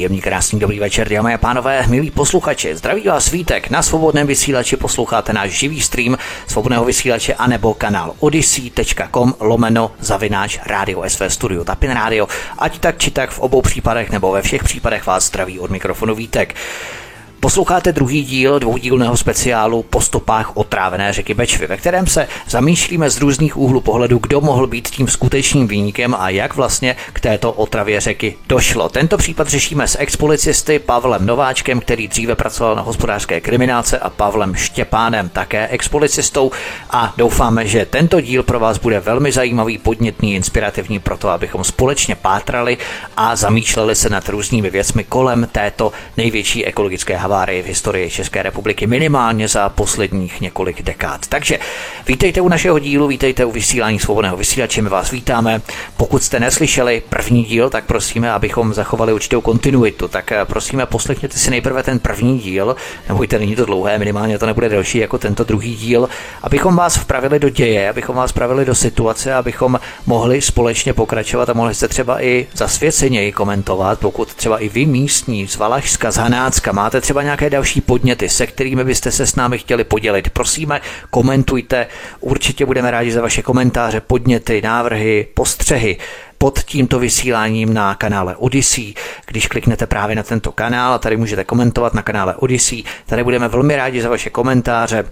Příjemný, krásný, dobrý večer, dámy a pánové, milí posluchači. Zdraví vás Vítek, na svobodném vysílači posloucháte náš živý stream svobodného vysílače anebo kanál odyssey.com lomeno zavináč rádio SV Studio Tapin Radio. Ať tak či tak v obou případech nebo ve všech případech vás zdraví od mikrofonu Vítek. Posloucháte druhý díl dvoudílného speciálu po stopách otrávené řeky Bečvy, ve kterém se zamýšlíme z různých úhlů pohledu, kdo mohl být tím skutečným výnikem a jak vlastně k této otravě řeky došlo. Tento případ řešíme s expolicisty Pavlem Nováčkem, který dříve pracoval na hospodářské kriminálce a Pavlem Štěpánem, také expolicistou a doufáme, že tento díl pro vás bude velmi zajímavý, podnětný, inspirativní pro to, abychom společně pátrali a zamýšleli se nad různými věcmi kolem této největší ekologické havárii v historii České republiky minimálně za posledních několik dekád. Takže vítejte u našeho dílu, vítejte u vysílání svobodného vysílače, my vás vítáme. Pokud jste neslyšeli první díl, tak prosíme, abychom zachovali určitou kontinuitu. Tak eh, prosíme, poslechněte si nejprve ten první díl, nebojte, není to dlouhé, minimálně to nebude delší jako tento druhý díl, abychom vás vpravili do děje, abychom vás vpravili do situace, abychom mohli společně pokračovat a mohli jste třeba i zasvěceněji komentovat, pokud třeba i vy místní z Valašska, z Hanácka máte třeba třeba nějaké další podněty, se kterými byste se s námi chtěli podělit. Prosíme, komentujte, určitě budeme rádi za vaše komentáře, podněty, návrhy, postřehy pod tímto vysíláním na kanále Odyssey. Když kliknete právě na tento kanál a tady můžete komentovat na kanále Odyssey, tady budeme velmi rádi za vaše komentáře,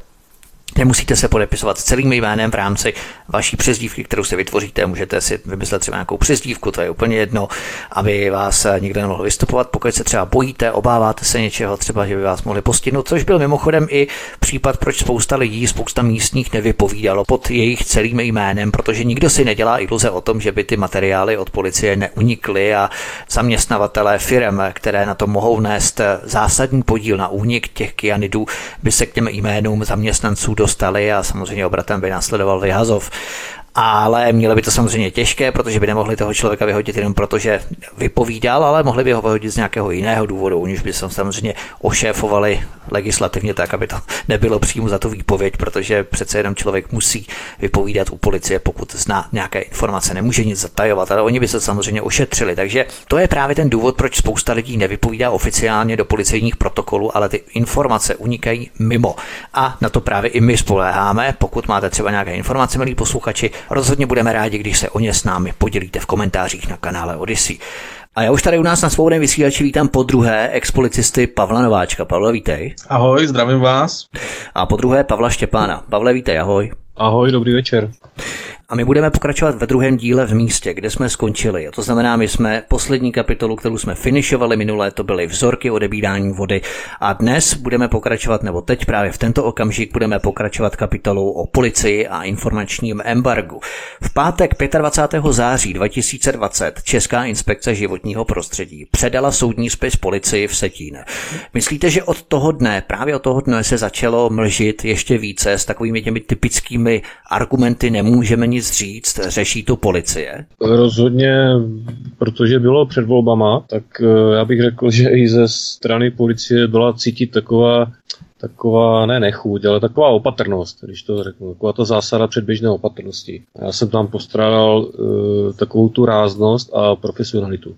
Nemusíte se podepisovat celým jménem v rámci vaší přezdívky, kterou si vytvoříte. Můžete si vymyslet třeba nějakou přezdívku, to je úplně jedno, aby vás nikdo nemohl vystupovat. Pokud se třeba bojíte, obáváte se něčeho, třeba, že by vás mohli postihnout, což byl mimochodem i případ, proč spousta lidí, spousta místních nevypovídalo pod jejich celým jménem, protože nikdo si nedělá iluze o tom, že by ty materiály od policie neunikly a zaměstnavatelé firm, které na to mohou nést zásadní podíl na únik těch kyanidů, by se k těm jménům zaměstnanců dostali a samozřejmě obratem by následoval vyhazov ale mělo by to samozřejmě těžké, protože by nemohli toho člověka vyhodit jenom proto, že vypovídal, ale mohli by ho vyhodit z nějakého jiného důvodu, už by se samozřejmě ošéfovali legislativně tak, aby to nebylo přímo za tu výpověď, protože přece jenom člověk musí vypovídat u policie, pokud zná nějaké informace, nemůže nic zatajovat, ale oni by se samozřejmě ošetřili. Takže to je právě ten důvod, proč spousta lidí nevypovídá oficiálně do policejních protokolů, ale ty informace unikají mimo. A na to právě i my spoléháme. Pokud máte třeba nějaké informace, milí posluchači, Rozhodně budeme rádi, když se o ně s námi podělíte v komentářích na kanále Odyssey. A já už tady u nás na svobodném vysílači vítám po druhé expolicisty Pavla Nováčka. Pavle, vítej. Ahoj, zdravím vás. A po druhé Pavla Štěpána. Pavle, vítej, ahoj. Ahoj, dobrý večer. A my budeme pokračovat ve druhém díle v místě, kde jsme skončili. A to znamená, my jsme poslední kapitolu, kterou jsme finišovali minulé, to byly vzorky odebírání vody. A dnes budeme pokračovat, nebo teď právě v tento okamžik budeme pokračovat kapitolou o policii a informačním embargu. V pátek 25. září 2020 Česká inspekce životního prostředí předala soudní spis policii v Setíne. Myslíte, že od toho dne, právě od toho dne se začalo mlžit ještě více s takovými těmi typickými argumenty nemůžeme nic nic říct? Řeší to policie? Rozhodně, protože bylo před volbama, tak eh, já bych řekl, že i ze strany policie byla cítit taková taková, ne nechuť, ale taková opatrnost, když to řeknu, taková ta zásada předběžné opatrnosti. Já jsem tam postrádal uh, takovou tu ráznost a profesionalitu.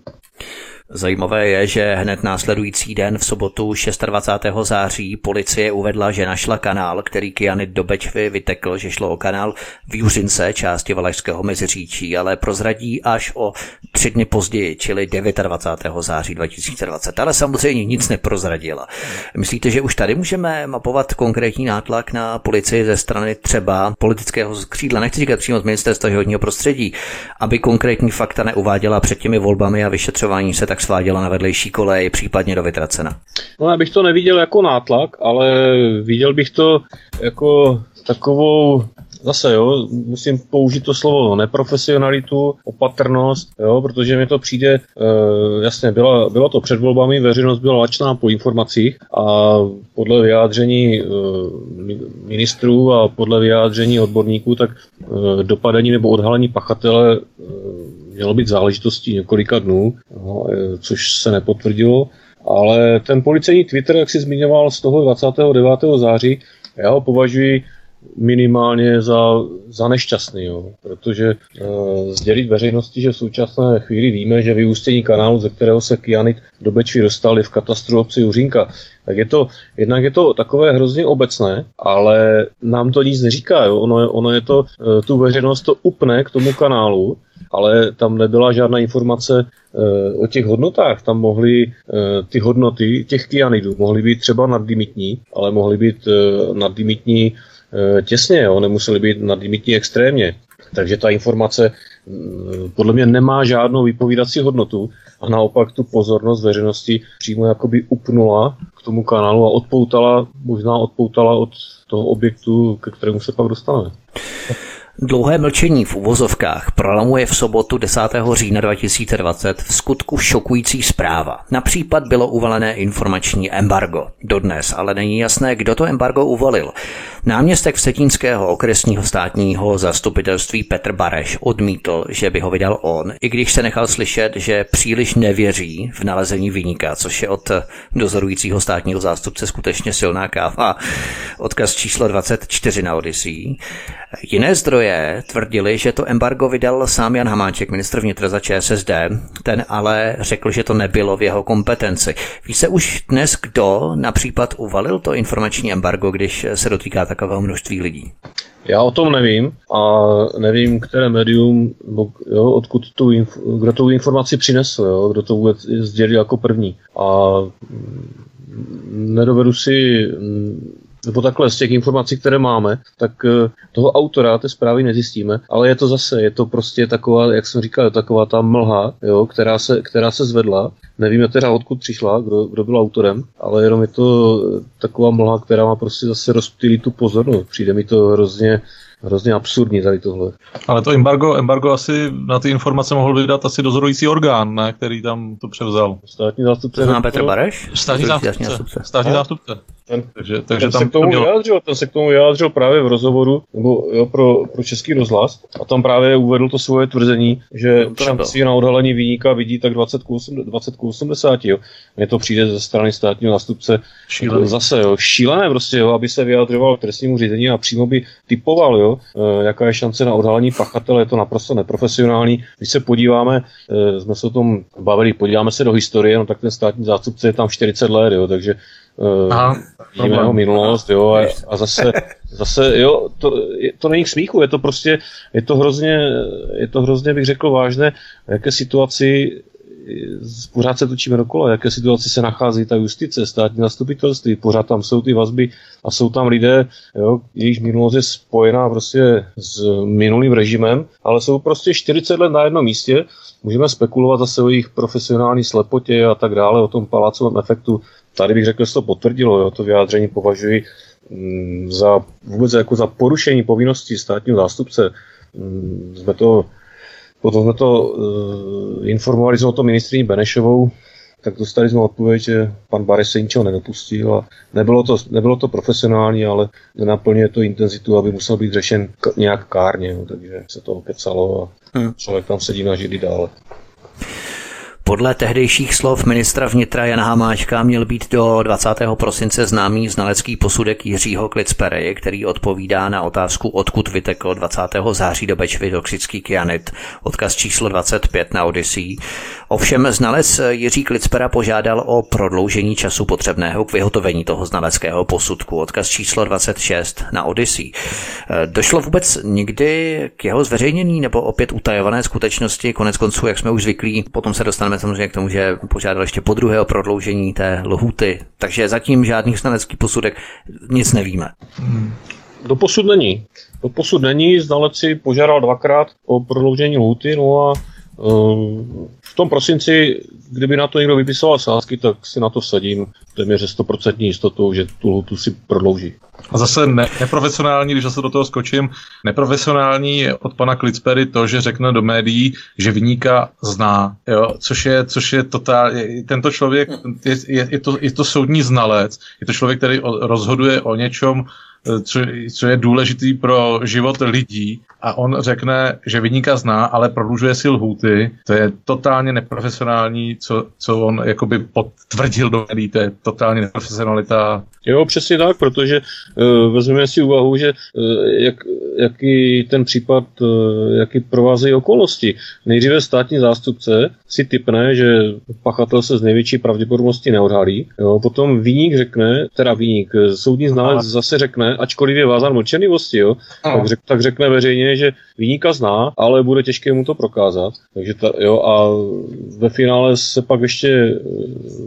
Zajímavé je, že hned následující den v sobotu 26. září policie uvedla, že našla kanál, který kyanid do Bečvy vytekl, že šlo o kanál v Juřince, části Valašského meziříčí, ale prozradí až o tři dny později, čili 29. září 2020. Ale samozřejmě nic neprozradila. Myslíte, že už tady můžeme mapovat konkrétní nátlak na policii ze strany třeba politického křídla, nechci říkat přímo z ministerstva životního prostředí, aby konkrétní fakta neuváděla před těmi volbami a vyšetřování se tak sváděla na vedlejší kolej, případně do Vytracena? No já bych to neviděl jako nátlak, ale viděl bych to jako takovou zase, jo, musím použít to slovo neprofesionalitu, opatrnost, jo, protože mi to přijde, e, jasně, byla, bylo to před volbami, veřejnost byla lačná po informacích a podle vyjádření e, ministrů a podle vyjádření odborníků, tak e, dopadení nebo odhalení pachatele e, mělo být záležitostí několika dnů, no, e, což se nepotvrdilo. Ale ten policejní Twitter, jak si zmiňoval z toho 29. září, já ho považuji minimálně za, za nešťastný, jo. protože e, sdělit veřejnosti, že v současné chvíli víme, že vyústění kanálu, ze kterého se kyanit do Bečvy dostali v katastru obci Uřínka, tak je to, jednak je to takové hrozně obecné, ale nám to nic neříká, jo. Ono, je, ono je to, e, tu veřejnost to upne k tomu kanálu, ale tam nebyla žádná informace e, o těch hodnotách. Tam mohly e, ty hodnoty těch kyanidů mohly být třeba nadlimitní, ale mohly být e, nadlimitní Eh, těsně, jo, nemuseli být nadlimitní extrémně. Takže ta informace mm, podle mě nemá žádnou vypovídací hodnotu a naopak tu pozornost veřejnosti přímo jakoby upnula k tomu kanálu a odpoutala, možná odpoutala od toho objektu, ke kterému se pak dostaneme. Dlouhé mlčení v uvozovkách prolamuje v sobotu 10. října 2020 v skutku šokující zpráva. Na případ bylo uvalené informační embargo. Dodnes ale není jasné, kdo to embargo uvalil. Náměstek Vsetínského okresního státního zastupitelství Petr Bareš odmítl, že by ho vydal on, i když se nechal slyšet, že příliš nevěří v nalezení vyníka, což je od dozorujícího státního zástupce skutečně silná káva. Odkaz číslo 24 na Odyssey. Jiné zdroje tvrdili, že to embargo vydal sám Jan Hamáček, ministr vnitra za ČSSD. Ten ale řekl, že to nebylo v jeho kompetenci. Ví se už dnes, kdo například uvalil to informační embargo, když se dotýká takového množství lidí? Já o tom nevím a nevím, které médium, jo, odkud tu, kdo tu informaci přinesl, jo, kdo to vůbec sdělil jako první. A nedovedu si nebo takhle z těch informací, které máme, tak eh, toho autora té zprávy nezjistíme, ale je to zase, je to prostě taková, jak jsem říkal, taková ta mlha, jo, která, se, která se zvedla. Nevíme teda, odkud přišla, kdo, kdo byl autorem, ale jenom je to taková mlha, která má prostě zase rozptýlit tu pozornost. Přijde mi to hrozně, hrozně absurdní tady tohle. Ale to embargo, embargo asi na ty informace mohl vydat asi dozorující orgán, ne, který tam to převzal. Státní zástupce. To Petr Bareš? Státní zástupce. Státní zástupce. Ten, takže, takže ten tam se k tomu měl... vyjádřil, ten se k tomu vyjádřil právě v rozhovoru nebo jo, pro, pro český rozhlas a tam právě uvedl to svoje tvrzení, že šanci na odhalení výníka vidí tak 20 k, 8, 20 k 80. Jo. Mně to přijde ze strany státního nástupce šílené. zase jo, šílené prostě, jo, aby se vyjadřoval k trestnímu řízení a přímo by typoval, jo, e, jaká je šance na odhalení pachatele, je to naprosto neprofesionální. Když se podíváme, e, jsme se o tom bavili, podíváme se do historie, no tak ten státní zástupce je tam 40 let, jo, takže Eh, Aha, vidíme jeho minulost, jo, a, a zase, zase, jo, to, to není k smíchu, je to prostě, je to hrozně, je to hrozně, bych řekl, vážné, v jaké situaci pořád se točíme dokola, jaké situaci se nachází ta justice, státní zastupitelství, pořád tam jsou ty vazby a jsou tam lidé, jo, jejichž minulost je spojená prostě s minulým režimem, ale jsou prostě 40 let na jednom místě, můžeme spekulovat zase o jejich profesionální slepotě a tak dále, o tom palácovém efektu tady bych řekl, že to potvrdilo, jo, to vyjádření považuji mm, za vůbec jako za porušení povinností státního zástupce. Mm, jsme to, potom jsme to uh, informovali jsme o tom ministriní Benešovou, tak dostali jsme odpověď, že pan Bareš se ničeho nedopustil a nebylo to, nebylo to profesionální, ale nenaplňuje to intenzitu, aby musel být řešen k, nějak kárně, jo, takže se to okecalo a hmm. člověk tam sedí na židli dále. Podle tehdejších slov ministra vnitra Jana Hamáčka měl být do 20. prosince známý znalecký posudek Jiřího Klicpereje, který odpovídá na otázku, odkud vytekl 20. září do Bečvy toxický kyanit. Odkaz číslo 25 na Odyssey. Ovšem znalec Jiří Klicpera požádal o prodloužení času potřebného k vyhotovení toho znaleckého posudku. Odkaz číslo 26 na Odyssey. Došlo vůbec nikdy k jeho zveřejnění nebo opět utajované skutečnosti? Konec konců, jak jsme už zvyklí, potom se dostaneme samozřejmě k tomu, že požádal ještě po druhé o prodloužení té lhuty. Takže zatím žádný znalecký posudek nic nevíme. Hmm. Do posud není. Do posud není, znalec si požádal dvakrát o prodloužení lhuty, no a uh, v tom prosinci, kdyby na to někdo vypisoval sázky, tak si na to vsadím téměř 100% jistotou, že tu lhutu si prodlouží. A zase ne, neprofesionální, když zase do toho skočím, neprofesionální od pana Klitspery to, že řekne do médií, že vyníka zná, jo, což je, což je totál, tento člověk, je, je, je, to, je to soudní znalec, je to člověk, který rozhoduje o něčem, co, co je důležitý pro život lidí a on řekne, že vyníka zná, ale prodlužuje si lhůty, to je totálně neprofesionální, co, co on jakoby potvrdil do médií, to je totálně neprofesionalita. Jo, přesně tak, protože uh, vezmeme si úvahu, že uh, jak, jaký ten případ, uh, jaký provázejí okolnosti. Nejdříve státní zástupce si typne, že pachatel se z největší pravděpodobnosti neodhalí, jo, potom výnik řekne, teda výnik, soudní znalec zase řekne, ačkoliv je vázan mlčenlivosti, jo, tak, řek, tak řekne veřejně, že výnika zná, ale bude těžké mu to prokázat. Takže ta, jo, a ve finále se pak ještě eh,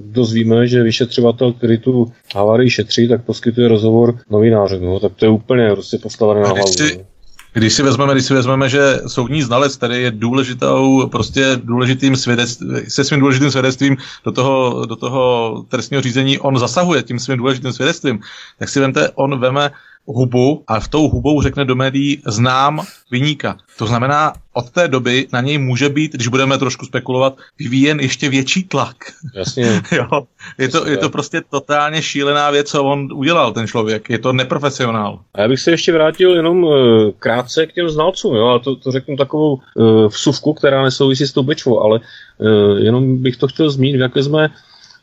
dozvíme, že vyšetřovatel, který tu havárii šetří, tak poskytuje rozhovor novinářům. No, tak to je úplně prostě postavené na hlavu. Si, no. když si vezmeme, když si vezmeme, že soudní znalec, který je důležitou, prostě důležitým svědectvím, se svým důležitým svědectvím do toho, do toho trestního řízení, on zasahuje tím svým důležitým svědectvím, tak si vemte, on veme hubu a v tou hubou řekne do médií znám vyníka. To znamená, od té doby na něj může být, když budeme trošku spekulovat, vyvíjen ještě větší tlak. Jasně. jo. Je, to, je to prostě totálně šílená věc, co on udělal, ten člověk. Je to neprofesionál. A já bych se ještě vrátil jenom uh, krátce k těm znalcům, jo, a to, to řeknu takovou uh, vsuvku, která nesouvisí s tou bečvou, ale uh, jenom bych to chtěl zmínit, v jaké jsme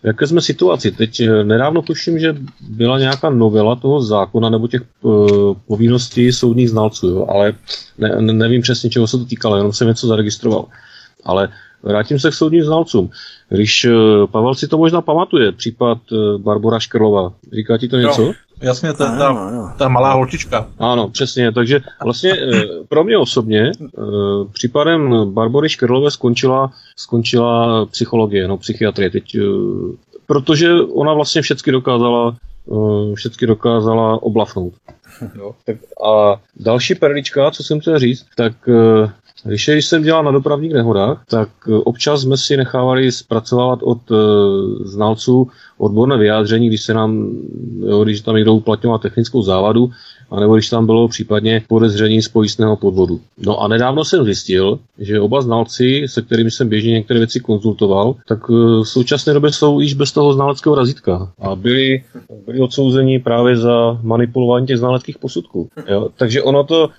v jaké jsme situaci? Teď eh, nedávno tuším, že byla nějaká novela toho zákona nebo těch uh, povinností soudních znalců, jo? ale ne, nevím přesně, čeho se to týkalo, jenom jsem něco zaregistroval. Ale vrátím se k soudním znalcům. Když uh, Pavel si to možná pamatuje, případ uh, Barbara Škrlova, říká ti to něco? Jo. Jasně, ta, ta, ta malá holčička. Ano, přesně. Takže vlastně pro mě osobně případem Barbory Škrlové skončila, skončila psychologie, no psychiatrie. Teď, protože ona vlastně všechny dokázala, všechny dokázala oblafnout. Jo, tak a další perlička, co jsem chtěl říct, tak když jsem dělal na dopravních nehodách, tak občas jsme si nechávali zpracovat od znalců odborné vyjádření, když se nám, jo, když tam někdo uplatňoval technickou závadu, anebo když tam bylo případně podezření z pojistného podvodu. No a nedávno jsem zjistil, že oba znalci, se kterými jsem běžně některé věci konzultoval, tak eh, v současné době jsou již bez toho znaleckého razítka a byli, byli odsouzeni právě za manipulování těch znaleckých posudků. Jo? Takže ono to,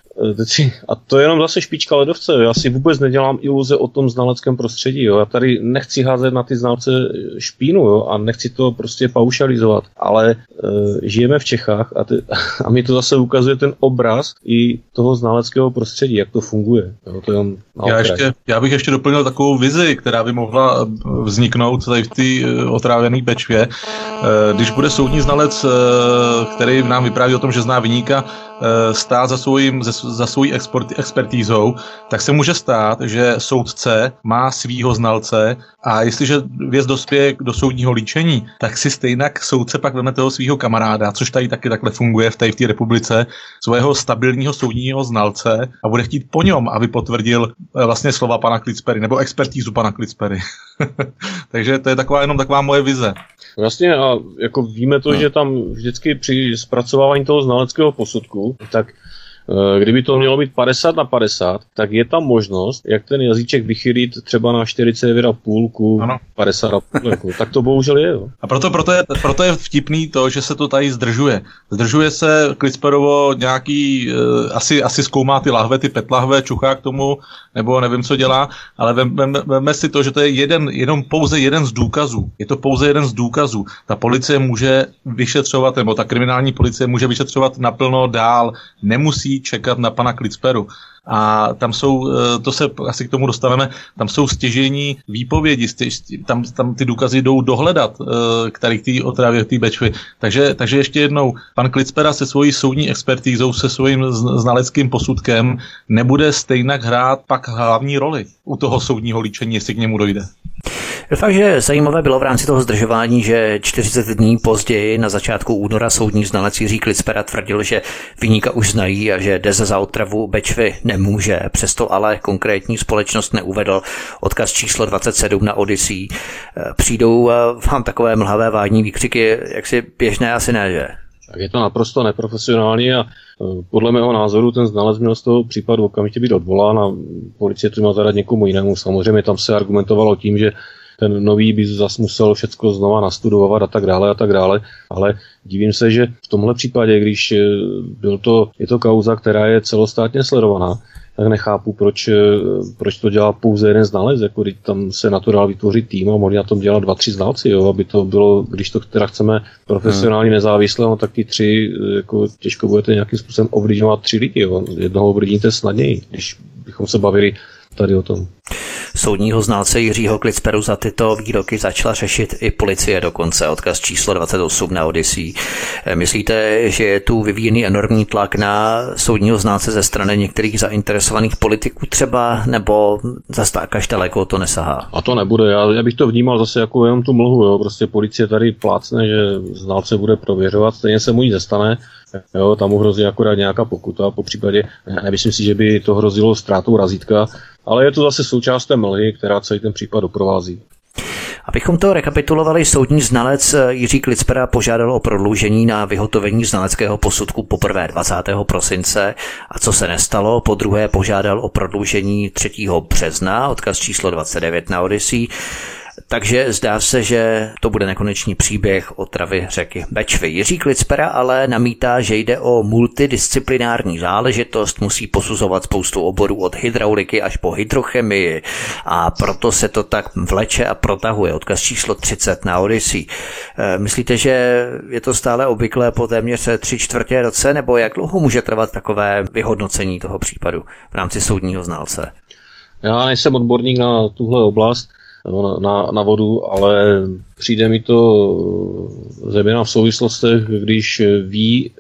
eh, a to je jenom zase špička ledovce, já si vůbec nedělám iluze o tom znaleckém prostředí, jo? já tady nechci házet na ty znalce špínu jo? a nechci to prostě paušalizovat, ale e, žijeme v Čechách a, ty, a mi to zase ukazuje ten obraz i toho znaleckého prostředí, jak to funguje. Jo, to je já, ještě, já bych ještě doplnil takovou vizi, která by mohla eh, vzniknout tady v té eh, otrávené pečvě. Když bude soudní znalec, který nám vypráví o tom, že zná vyníka, Eh, stát za, svojím, za svojí expertízou, tak se může stát, že soudce má svýho znalce a jestliže věc dospěje do soudního líčení, tak si stejně soudce pak veme toho svého kamaráda, což tady taky takhle funguje v té, v té republice, svého stabilního soudního znalce a bude chtít po něm, aby potvrdil eh, vlastně slova pana Klitspery nebo expertízu pana Klitspery. Takže to je taková jenom taková moje vize. Vlastně a jako víme to, no. že tam vždycky při zpracovávání toho znaleckého posudku, tak kdyby to mělo být 50 na 50, tak je tam možnost, jak ten jazyček vychylit třeba na 49,5 ku 50,5. Jako. Tak to bohužel je. Jo. A proto, proto, je, proto je vtipný to, že se to tady zdržuje. Zdržuje se Klicperovo nějaký, uh, asi, asi zkoumá ty lahve, ty petlahve, čuchá k tomu, nebo nevím, co dělá, ale veme si to, že to je jeden, jenom pouze jeden z důkazů. Je to pouze jeden z důkazů. Ta policie může vyšetřovat, nebo ta kriminální policie může vyšetřovat naplno dál. Nemusí čekat na pana Klitsperu. A tam jsou, eh, to se asi k tomu dostaneme, tam jsou stěžení výpovědi, tam, tam ty důkazy jdou dohledat, eh, který otravě, k té bečvy. Takže, takže ještě jednou, pan Klitspera se svojí soudní expertízou, se svým znaleckým posudkem nebude stejnak hrát pak hlavní roli u toho soudního líčení, jestli k němu dojde. Fakt, že zajímavé bylo v rámci toho zdržování, že 40 dní později na začátku února soudní znalec Jiří Klicpera tvrdil, že vyníka už znají a že Deze za otravu Bečvy nemůže. Přesto ale konkrétní společnost neuvedl. Odkaz číslo 27 na Odyssey. Přijdou vám takové mlhavé vádní výkřiky, jak si běžné asi ne, že? Tak je to naprosto neprofesionální a e, podle mého názoru ten znalec měl z toho případu okamžitě být odvolán a policie to měla zadat někomu jinému. Samozřejmě tam se argumentovalo tím, že ten nový by zase musel všechno znova nastudovat a tak dále a tak dále, ale divím se, že v tomhle případě, když e, byl to, je to kauza, která je celostátně sledovaná, tak nechápu, proč, eh, proč to dělá pouze jeden znalec, jako když tam se na to dál vytvořit tým a mohli na tom dělat dva, tři znalci, jo, aby to bylo, když to teda chceme profesionálně hmm. nezávisle, no, tak ty tři, eh, jako těžko budete nějakým způsobem ovlivňovat tři lidi, jo. jednoho ovlivníte snadněji, když bychom se bavili tady o tom. Soudního znalce Jiřího Klicperu za tyto výroky začala řešit i policie dokonce, odkaz číslo 28 na Odyssey. Myslíte, že je tu vyvíjený enormní tlak na soudního znalce ze strany některých zainteresovaných politiků třeba, nebo zase tak až daleko to nesahá? A to nebude, já, já bych to vnímal zase jako jenom tu mlhu, jo. prostě policie tady plácne, že znalce bude prověřovat, stejně se mu nic nestane, Jo, tam mu hrozí akorát nějaká pokuta, po případě, nemyslím si, že by to hrozilo ztrátou razítka, ale je to zase součást té mlhy, která celý ten případ doprovází. Abychom to rekapitulovali, soudní znalec Jiří Klicpera požádal o prodloužení na vyhotovení znaleckého posudku poprvé 20. prosince a co se nestalo, po druhé požádal o prodloužení 3. března, odkaz číslo 29 na Odyssey. Takže zdá se, že to bude nekonečný příběh o travy řeky Bečvy. Jiří Klicpera ale namítá, že jde o multidisciplinární záležitost, musí posuzovat spoustu oborů od hydrauliky až po hydrochemii a proto se to tak vleče a protahuje. Odkaz číslo 30 na Odyssey. E, myslíte, že je to stále obvyklé po téměř tři čtvrtě roce, nebo jak dlouho může trvat takové vyhodnocení toho případu v rámci soudního znalce? Já nejsem odborník na tuhle oblast, nebo na, na vodu, ale přijde mi to zejména v souvislostech, když ví,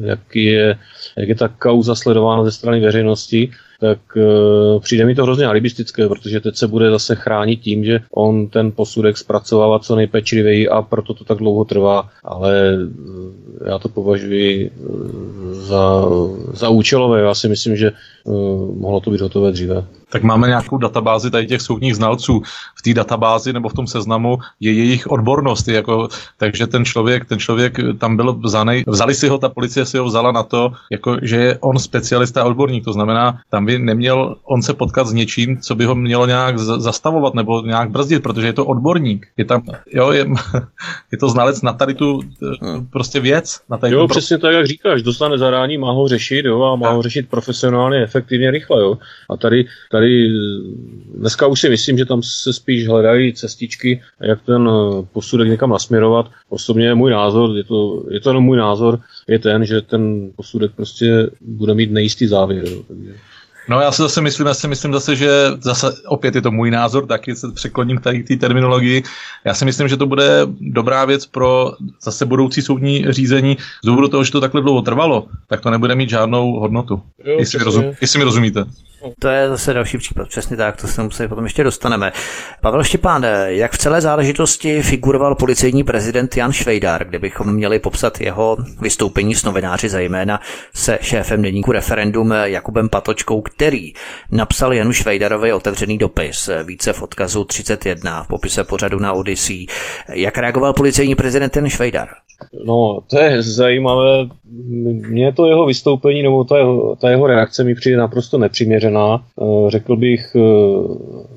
jak je, jak je ta kauza sledována ze strany veřejnosti, tak uh, přijde mi to hrozně alibistické, protože teď se bude zase chránit tím, že on ten posudek zpracovává co nejpečlivěji a proto to tak dlouho trvá, ale já to považuji za, za účelové. Já si myslím, že uh, mohlo to být hotové dříve. Tak máme nějakou databázi tady těch soudních znalců. V té databázi nebo v tom seznamu je jejich odbornost. Jako, takže ten člověk, ten člověk tam byl vzanej, vzali si ho, ta policie si ho vzala na to, jako, že je on specialista a odborník. To znamená, tam by neměl on se potkat s něčím, co by ho mělo nějak zastavovat nebo nějak brzdit, protože je to odborník. Je tam, jo, je, je to znalec na tady tu hmm. prostě věc. Na tady jo, pro... přesně tak, jak říkáš, dostane zadání, má ho řešit, jo, a má tak. ho řešit profesionálně, efektivně, rychle, jo. A tady, tady dneska už si myslím, že tam se spíš hledají cestičky, jak ten eh, posudek někam nasměrovat. Osobně můj názor, je to, je to jenom můj názor, je ten, že ten posudek prostě bude mít nejistý závěr. Jo, takže. No já si zase myslím, já si myslím zase, že zase opět je to můj názor, taky se překloním k té terminologii. Já si myslím, že to bude dobrá věc pro zase budoucí soudní řízení. Z důvodu toho, že to takhle dlouho trvalo, tak to nebude mít žádnou hodnotu. Jo, jestli, mi rozum, jestli mi rozumíte. To je zase další případ, přesně tak, to se musí potom ještě dostaneme. Pavel Štěpán, jak v celé záležitosti figuroval policejní prezident Jan Švejdár, kdybychom měli popsat jeho vystoupení s novináři, zejména se šéfem deníku referendum Jakubem Patočkou, který napsal Janu Švejdarovi otevřený dopis, více v odkazu 31 v popise pořadu na Odyssey. Jak reagoval policejní prezident Jan Švejdar? No, to je zajímavé. Mně to jeho vystoupení nebo ta jeho, ta jeho reakce mi přijde naprosto nepřiměřená. Eh, řekl bych eh,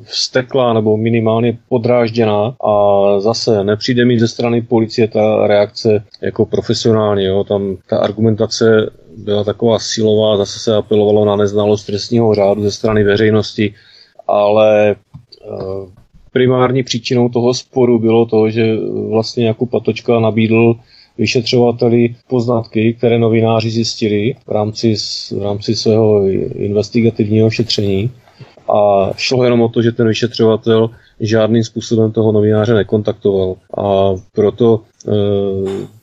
vsteklá nebo minimálně podrážděná a zase nepřijde mi ze strany policie ta reakce jako profesionálně. Jo. Tam ta argumentace byla taková silová, zase se apelovalo na neznalost trestního řádu ze strany veřejnosti, ale eh, primární příčinou toho sporu bylo to, že vlastně Jakub Patočka nabídl vyšetřovateli poznatky, které novináři zjistili v rámci, v rámci svého investigativního šetření. A šlo jenom o to, že ten vyšetřovatel žádným způsobem toho novináře nekontaktoval. A proto e,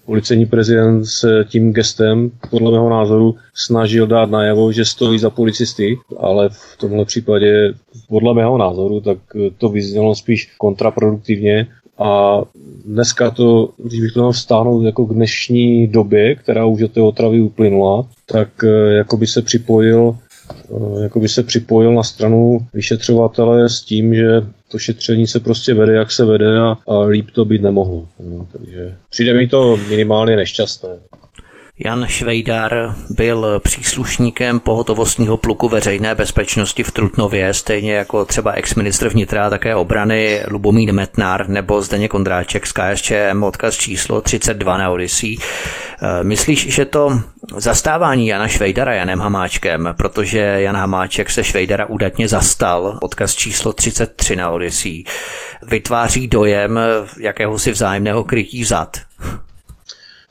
policejní prezident se tím gestem, podle mého názoru, snažil dát najevo, že stojí za policisty, ale v tomhle případě, podle mého názoru, tak to vyznělo spíš kontraproduktivně a dneska to, když bych to měl vztáhnout jako k dnešní době, která už od té otravy uplynula, tak eh, jako by se připojil eh, jako by se připojil na stranu vyšetřovatele s tím, že to šetření se prostě vede, jak se vede a, a líp to být nemohlo. No, takže přijde mi to minimálně nešťastné. Jan Švejdar byl příslušníkem pohotovostního pluku veřejné bezpečnosti v Trutnově, stejně jako třeba ex-ministr vnitra také obrany Lubomír Metnar nebo Zdeně Kondráček z KSČM, odkaz číslo 32 na Odyssey. Eh, myslíš, že to zastávání Jana Švejdara Janem Hamáčkem, protože Jan Hamáček se Švejdara údatně zastal, odkaz číslo 33 na Odyssey, vytváří dojem jakéhosi vzájemného krytí zad?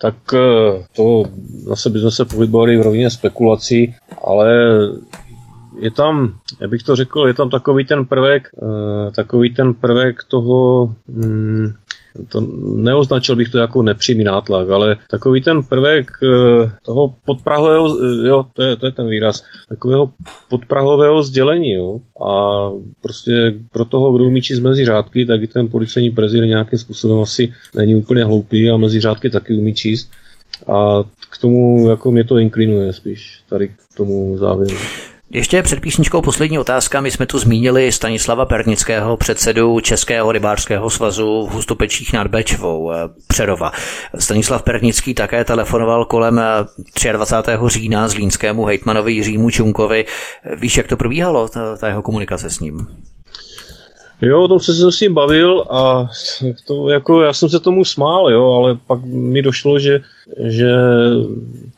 Tak eh, to zase bychom se pohybovali v rovině spekulací, ale je tam, já bych to řekl, je tam takový ten prvek, eh, takový ten prvek toho, mm, to neoznačil bych to jako nepřímý nátlak, ale takový ten prvek eh, toho podprahového, eh, jo, to je, to je ten výraz, takového podprahového sdělení, jo, a prostě pro toho, kdo umí číst mezi řádky, tak i ten policejní prezident nějakým způsobem asi není úplně hloupý a mezi řádky taky umí číst. A k tomu, jako mě to inklinuje spíš, tady k tomu závěru. Ještě před písničkou poslední otázka. My jsme tu zmínili Stanislava Pernického, předsedu Českého rybářského svazu v Hustopečích nad Bečvou, eh, Přerova. Stanislav Pernický také telefonoval kolem 23. Eh, října z línskému hejtmanovi Jiřímu Čunkovi. Víš, jak to probíhalo, ta, ta jeho komunikace s ním? Jo, o tom jsem se s ním bavil a to, jako, já jsem se tomu smál, jo, ale pak mi došlo, že, že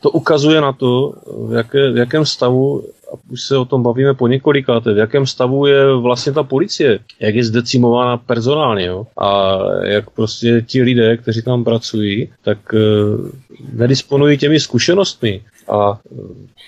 to ukazuje na to, v, jaké, v jakém stavu a už se o tom bavíme po několikáté, v jakém stavu je vlastně ta policie, jak je zdecimována personálně, jo? a jak prostě ti lidé, kteří tam pracují, tak e, nedisponují těmi zkušenostmi. A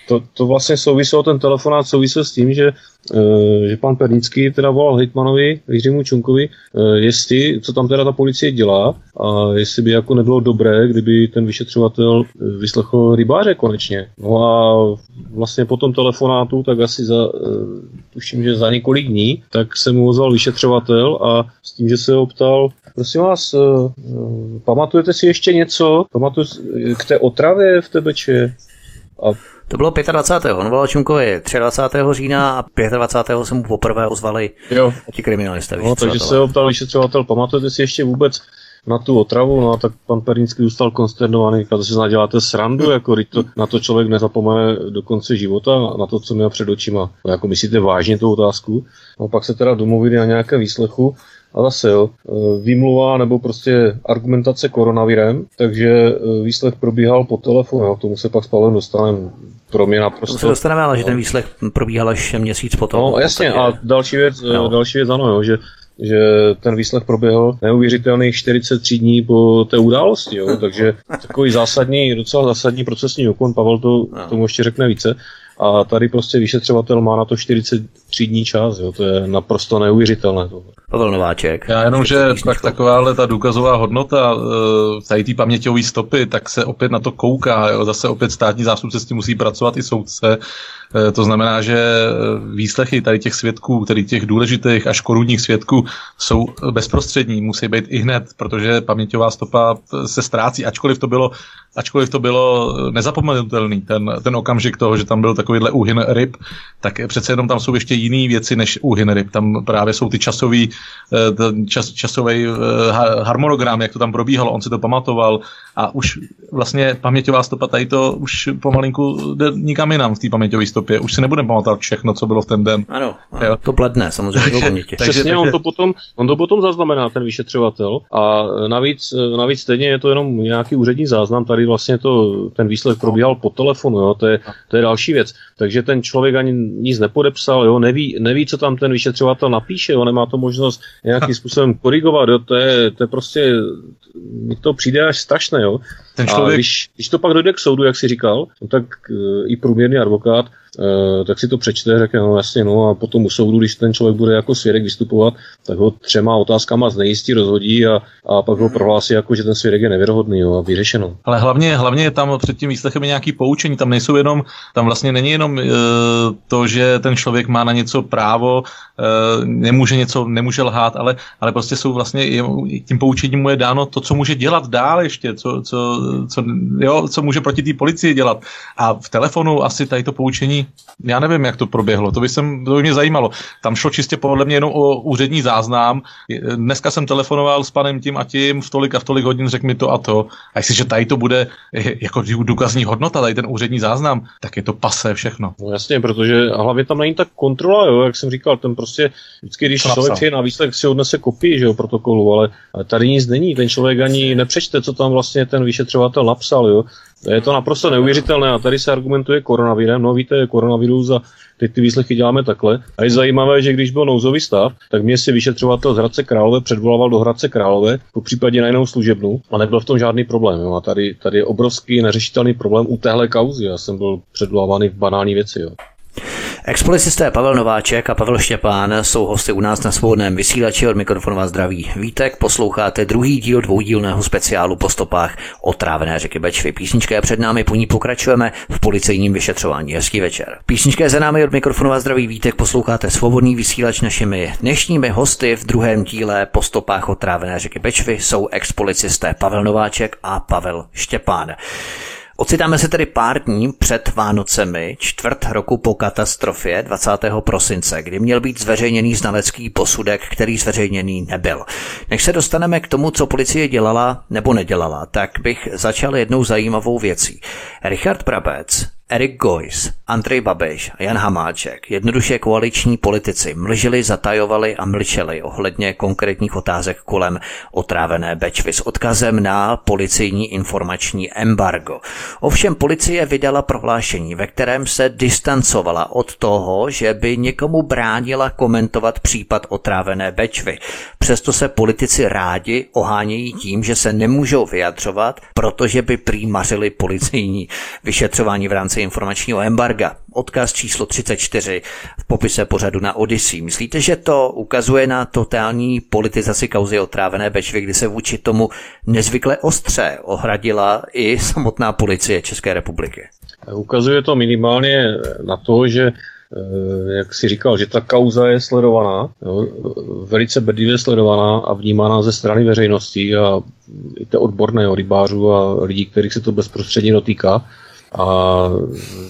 to, to vlastně souviselo, ten telefonát souvisel s tím, že, e, že pan Pernický teda volal Hitmanovi, Jiřímu Čunkovi, e, jestli, co tam teda ta policie dělá a jestli by jako nebylo dobré, kdyby ten vyšetřovatel vyslechl rybáře konečně. No a vlastně po tom telefonátu, tak asi za, e, tuším, že za několik dní, tak se mu ozval vyšetřovatel a s tím, že se ho ptal, prosím vás, pamatujete si ještě něco? Pamatujete k té otravě v Tebeče? A to bylo 25. On volal Čunkovi 23. října a 25. se mu poprvé ozvali jo. ti kriminalisté. No, takže se ho ptal vyšetřovatel, pamatujete si ještě vůbec na tu otravu, no a tak pan Pernický zůstal konsternovaný, říkal, že si naděláte srandu, jako to, na to člověk nezapomene do konce života, na to, co měl před očima. No, jako myslíte vážně tu otázku? No pak se teda domluvili na nějaké výslechu a zase jo, e, výmluva nebo prostě argumentace koronavirem, takže e, výslech probíhal po telefonu, k tomu se pak s Pavlem dostaneme pro mě naprosto... To se dostaneme, ale že ten výslech probíhal až měsíc potom. No jasně, a další věc, no. další věc ano, jo, že že ten výslech proběhl neuvěřitelných 43 dní po té události, jo? takže takový zásadní, docela zásadní procesní úkon, Pavel to no. tomu ještě řekne více, a tady prostě vyšetřovatel má na to 43 dní čas, jo? to je naprosto neuvěřitelné. To. Pavel Nováček. Já jenom, že tak takováhle ta důkazová hodnota eh, tady té paměťové stopy, tak se opět na to kouká, jo? zase opět státní zástupce s tím musí pracovat i soudce, Eh, to znamená, že eh, výslechy tady těch svědků, tedy těch důležitých až korunních svědků, jsou bezprostřední, musí být i hned, protože paměťová stopa se ztrácí, ačkoliv to bylo, ačkoliv to bylo nezapomenutelný, ten, ten okamžik toho, že tam byl takovýhle úhyn ryb, tak přece jenom tam jsou ještě jiné věci než úhyn ryb. Tam právě jsou ty časový, eh, ten čas, časový harmonogram, jak to tam probíhalo, on si to pamatoval a už vlastně paměťová stopa tady to už pomalinku jde nikam jinam v té paměťové stopě. Už si nebudeme pamatovat všechno, co bylo v ten den. Ano, ano to bledne samozřejmě do paměti. Přesně, takže... on, to potom, on to potom zaznamená, ten vyšetřovatel. A navíc, navíc stejně je to jenom nějaký úřední záznam. Tady vlastně to, ten výsledek probíhal po telefonu, jo? To, je, to je další věc. Takže ten člověk ani nic nepodepsal, jo? Neví, neví, co tam ten vyšetřovatel napíše, jo? nemá to možnost nějakým způsobem korigovat. Jo? To, je, to je prostě, mi to přijde až strašné. Jo? Ten člověk... A když, když to pak dojde k soudu, jak si říkal, no tak e, i průměrný advokát tak si to přečte, řekne, no jasně, no a potom u soudu, když ten člověk bude jako svědek vystupovat, tak ho třema otázkama znejistí, rozhodí a, a pak ho prohlásí jako, že ten svědek je nevěrohodný jo, a vyřešeno. Ale hlavně, hlavně je tam před tím výslechem nějaký poučení, tam nejsou jenom, tam vlastně není jenom e, to, že ten člověk má na něco právo, e, nemůže něco, nemůže lhát, ale, ale prostě jsou vlastně, tím poučením mu je dáno to, co může dělat dál ještě, co, co, co, jo, co může proti té policii dělat. A v telefonu asi tady to poučení, já nevím, jak to proběhlo, to by, jsem, to by mě zajímalo. Tam šlo čistě podle mě jenom o úřední záznam. Dneska jsem telefonoval s panem tím a tím, v tolik a v tolik hodin řekl mi to a to. A jestliže tady to bude jako důkazní hodnota, tady ten úřední záznam, tak je to pase všechno. No jasně, protože hlavně tam není tak kontrola, jo, jak jsem říkal, ten prostě vždycky, když člověk je na výsledek, si odnese kopii že jo, protokolu, ale, ale tady nic není. Ten člověk ani nepřečte, co tam vlastně ten vyšetřovatel napsal. Jo. Je to naprosto neuvěřitelné a tady se argumentuje koronavirem. No víte, koronavirus a teď ty výslechy děláme takhle. A je zajímavé, že když byl nouzový stav, tak mě si vyšetřovatel z Hradce Králové předvolával do Hradce Králové, po případě na jinou služebnu a nebyl v tom žádný problém. Jo. A tady, tady je obrovský neřešitelný problém u téhle kauzy. Já jsem byl předvolávaný v banální věci. Jo. Expolicisté Pavel Nováček a Pavel Štěpán jsou hosty u nás na svobodném vysílači od mikrofonu vás zdraví. Vítek, posloucháte druhý díl dvoudílného speciálu po stopách otrávené řeky Bečvy. Písnička je před námi, po ní pokračujeme v policejním vyšetřování. Hezký večer. Písnička je za námi od mikrofonu vás zdraví. Vítek, posloucháte svobodný vysílač našimi dnešními hosty v druhém díle po stopách otrávené řeky Bečvy jsou expolicisté Pavel Nováček a Pavel Štěpán. Ocitáme se tedy pár dní před Vánocemi, čtvrt roku po katastrofě 20. prosince, kdy měl být zveřejněný znalecký posudek, který zveřejněný nebyl. Než se dostaneme k tomu, co policie dělala nebo nedělala, tak bych začal jednou zajímavou věcí. Richard Brabec, Erik Geuss, Andrej Babiš a Jan Hamáček, jednoduše koaliční politici, mlžili, zatajovali a mlčeli ohledně konkrétních otázek kolem otrávené Bečvy s odkazem na policejní informační embargo. Ovšem policie vydala prohlášení, ve kterém se distancovala od toho, že by někomu bránila komentovat případ otrávené Bečvy. Přesto se politici rádi ohánějí tím, že se nemůžou vyjadřovat, protože by prý mařili policejní vyšetřování v rámci rámci informačního embarga. Odkaz číslo 34 v popise pořadu na Odyssey. Myslíte, že to ukazuje na totální politizaci kauzy otrávené Bečvy, kdy se vůči tomu nezvykle ostře ohradila i samotná policie České republiky? Ukazuje to minimálně na to, že eh, jak si říkal, že ta kauza je sledovaná, jo, velice bedlivě sledovaná a vnímána ze strany veřejnosti a i té odborné rybářů a lidí, kterých se to bezprostředně dotýká. A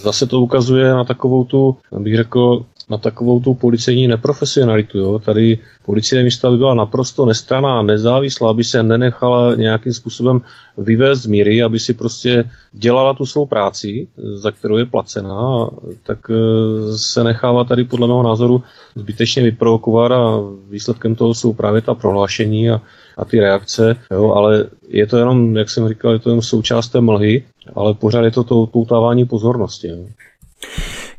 zase to ukazuje na takovou tu, bych řekl, na takovou tu policejní neprofesionalitu. Jo. Tady policie místa by byla naprosto nestraná, nezávislá, aby se nenechala nějakým způsobem vyvést z míry, aby si prostě dělala tu svou práci, za kterou je placená, tak e, se nechává tady podle mého názoru zbytečně vyprovokovat a výsledkem toho jsou právě ta prohlášení a, a ty reakce, jo, ale je to jenom, jak jsem říkal, je to jenom součást té mlhy, ale pořád je to to poutávání pozornosti.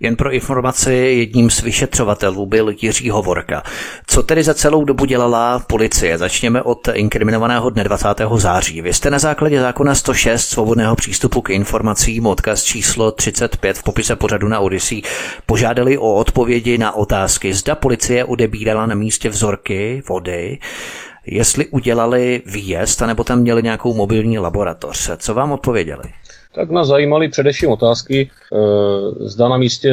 Jen pro informaci, jedním z vyšetřovatelů byl Jiří Hovorka. Co tedy za celou dobu dělala policie? Začněme od inkriminovaného dne 20. září. Vy jste na základě zákona 106 svobodného přístupu k informacím, odkaz číslo 35 v popise pořadu na Odyssey, požádali o odpovědi na otázky, zda policie odebírala na místě vzorky vody, jestli udělali výjezd, anebo tam měli nějakou mobilní laboratoř. Co vám odpověděli? Tak nás zajímaly především otázky, e, zda na místě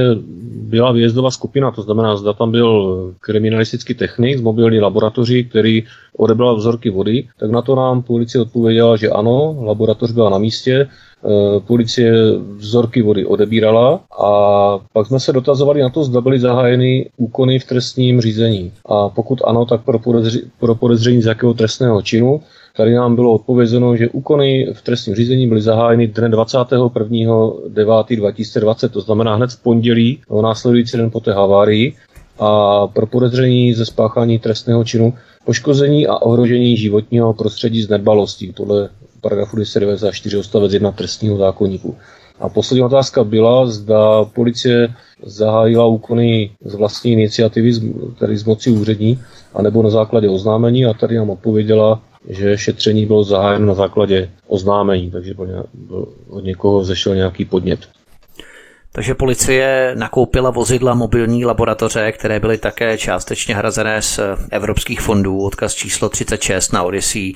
byla výjezdová skupina, to znamená, zda tam byl kriminalistický technik z mobilní laboratoří, který odebral vzorky vody, tak na to nám policie odpověděla, že ano, laboratoř byla na místě, e, policie vzorky vody odebírala a pak jsme se dotazovali na to, zda byly zahájeny úkony v trestním řízení. A pokud ano, tak pro, podezři, pro podezření z jakého trestného činu Tady nám bylo odpovězeno, že úkony v trestním řízení byly zahájeny dne 21.9.2020, to znamená hned v pondělí, o následující den po té havárii, a pro podezření ze spáchání trestného činu poškození a ohrožení životního prostředí z nedbalostí, podle paragrafu 294 odstavec 1 trestního zákonníku. A poslední otázka byla, zda policie zahájila úkony z vlastní iniciativy, tedy z moci úřední, anebo na základě oznámení a tady nám odpověděla, že šetření bylo zahájeno na základě oznámení, takže od někoho zešel nějaký podnět. Takže policie nakoupila vozidla mobilní laboratoře, které byly také částečně hrazené z evropských fondů, odkaz číslo 36 na Odyssey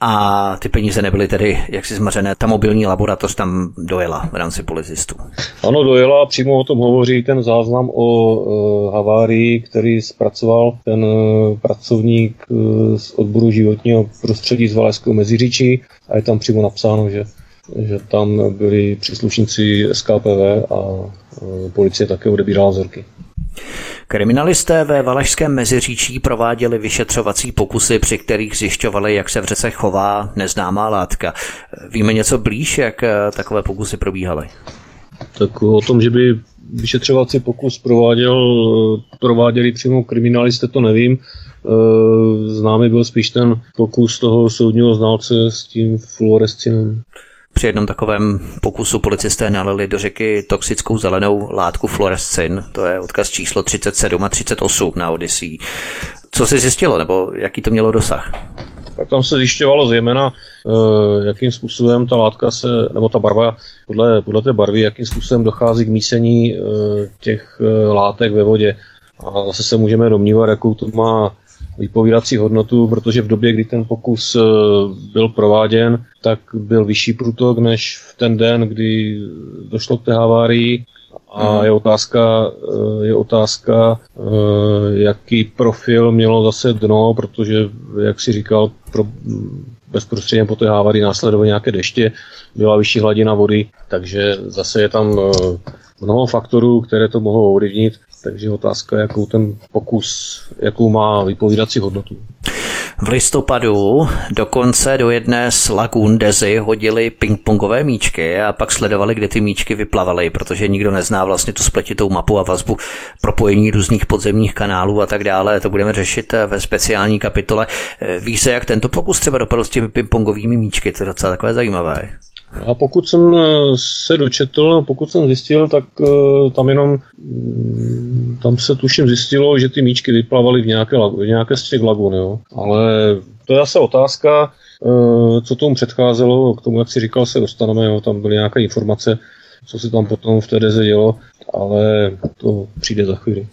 a ty peníze nebyly tedy jaksi zmařené. Ta mobilní laboratoř tam dojela v rámci policistů. Ano, dojela, přímo o tom hovoří ten záznam o e, havárii, který zpracoval ten e, pracovník e, z odboru životního prostředí z Valašského Meziříčí a je tam přímo napsáno, že že tam byli příslušníci SKPV a e, policie také odebírala vzorky. Kriminalisté ve Valašském meziříčí prováděli vyšetřovací pokusy, při kterých zjišťovali, jak se v řece chová neznámá látka. Víme něco blíž, jak eh, takové pokusy probíhaly? Tak o tom, že by vyšetřovací pokus prováděl, eh, prováděli přímo kriminalisté, to nevím. Eh, známý byl spíš ten pokus toho soudního znalce s tím fluorescinem. Při jednom takovém pokusu policisté nalili do řeky toxickou zelenou látku fluorescin, to je odkaz číslo 37 a 38 na Odyssey. Co se zjistilo, nebo jaký to mělo dosah? Tak tam se zjišťovalo zejména, eh, jakým způsobem ta látka se, nebo ta barva, podle, podle té barvy, jakým způsobem dochází k mísení eh, těch eh, látek ve vodě. A zase se můžeme domnívat, jakou to má vypovídací hodnotu, protože v době, kdy ten pokus eh, byl prováděn, tak byl vyšší průtok než v ten den, kdy došlo k té havárii. A mhm. je otázka, eh, je otázka, eh, jaký profil mělo zase dno, protože, jak si říkal, pro, bezprostředně po té havárii následovaly nějaké deště, byla vyšší hladina vody, takže zase je tam mnoho faktorů, které to mohou ovlivnit. Takže otázka, jakou ten pokus, jakou má vypovídací hodnotu. V listopadu dokonce do jedné z lagun Dezy hodili pingpongové míčky a pak sledovali, kde ty míčky vyplavaly, protože nikdo nezná vlastně tu spletitou mapu a vazbu propojení různých podzemních kanálů a tak dále. To budeme řešit ve speciální kapitole. Ví se, jak tento pokus třeba dopadl s těmi pingpongovými míčky, to je docela takové zajímavé. A pokud jsem eh, se dočetl, pokud jsem zjistil, tak uh, tam jenom um, tam se tuším zjistilo, že ty míčky vyplavaly v nějaké, v nějaké z těch lagun, jo. Ale to je zase otázka, uh, co tomu předcházelo, k tomu, jak si říkal, se dostaneme, jo. Tam byly nějaké informace, co se tam potom v té deze dělo, ale to přijde za chvíli.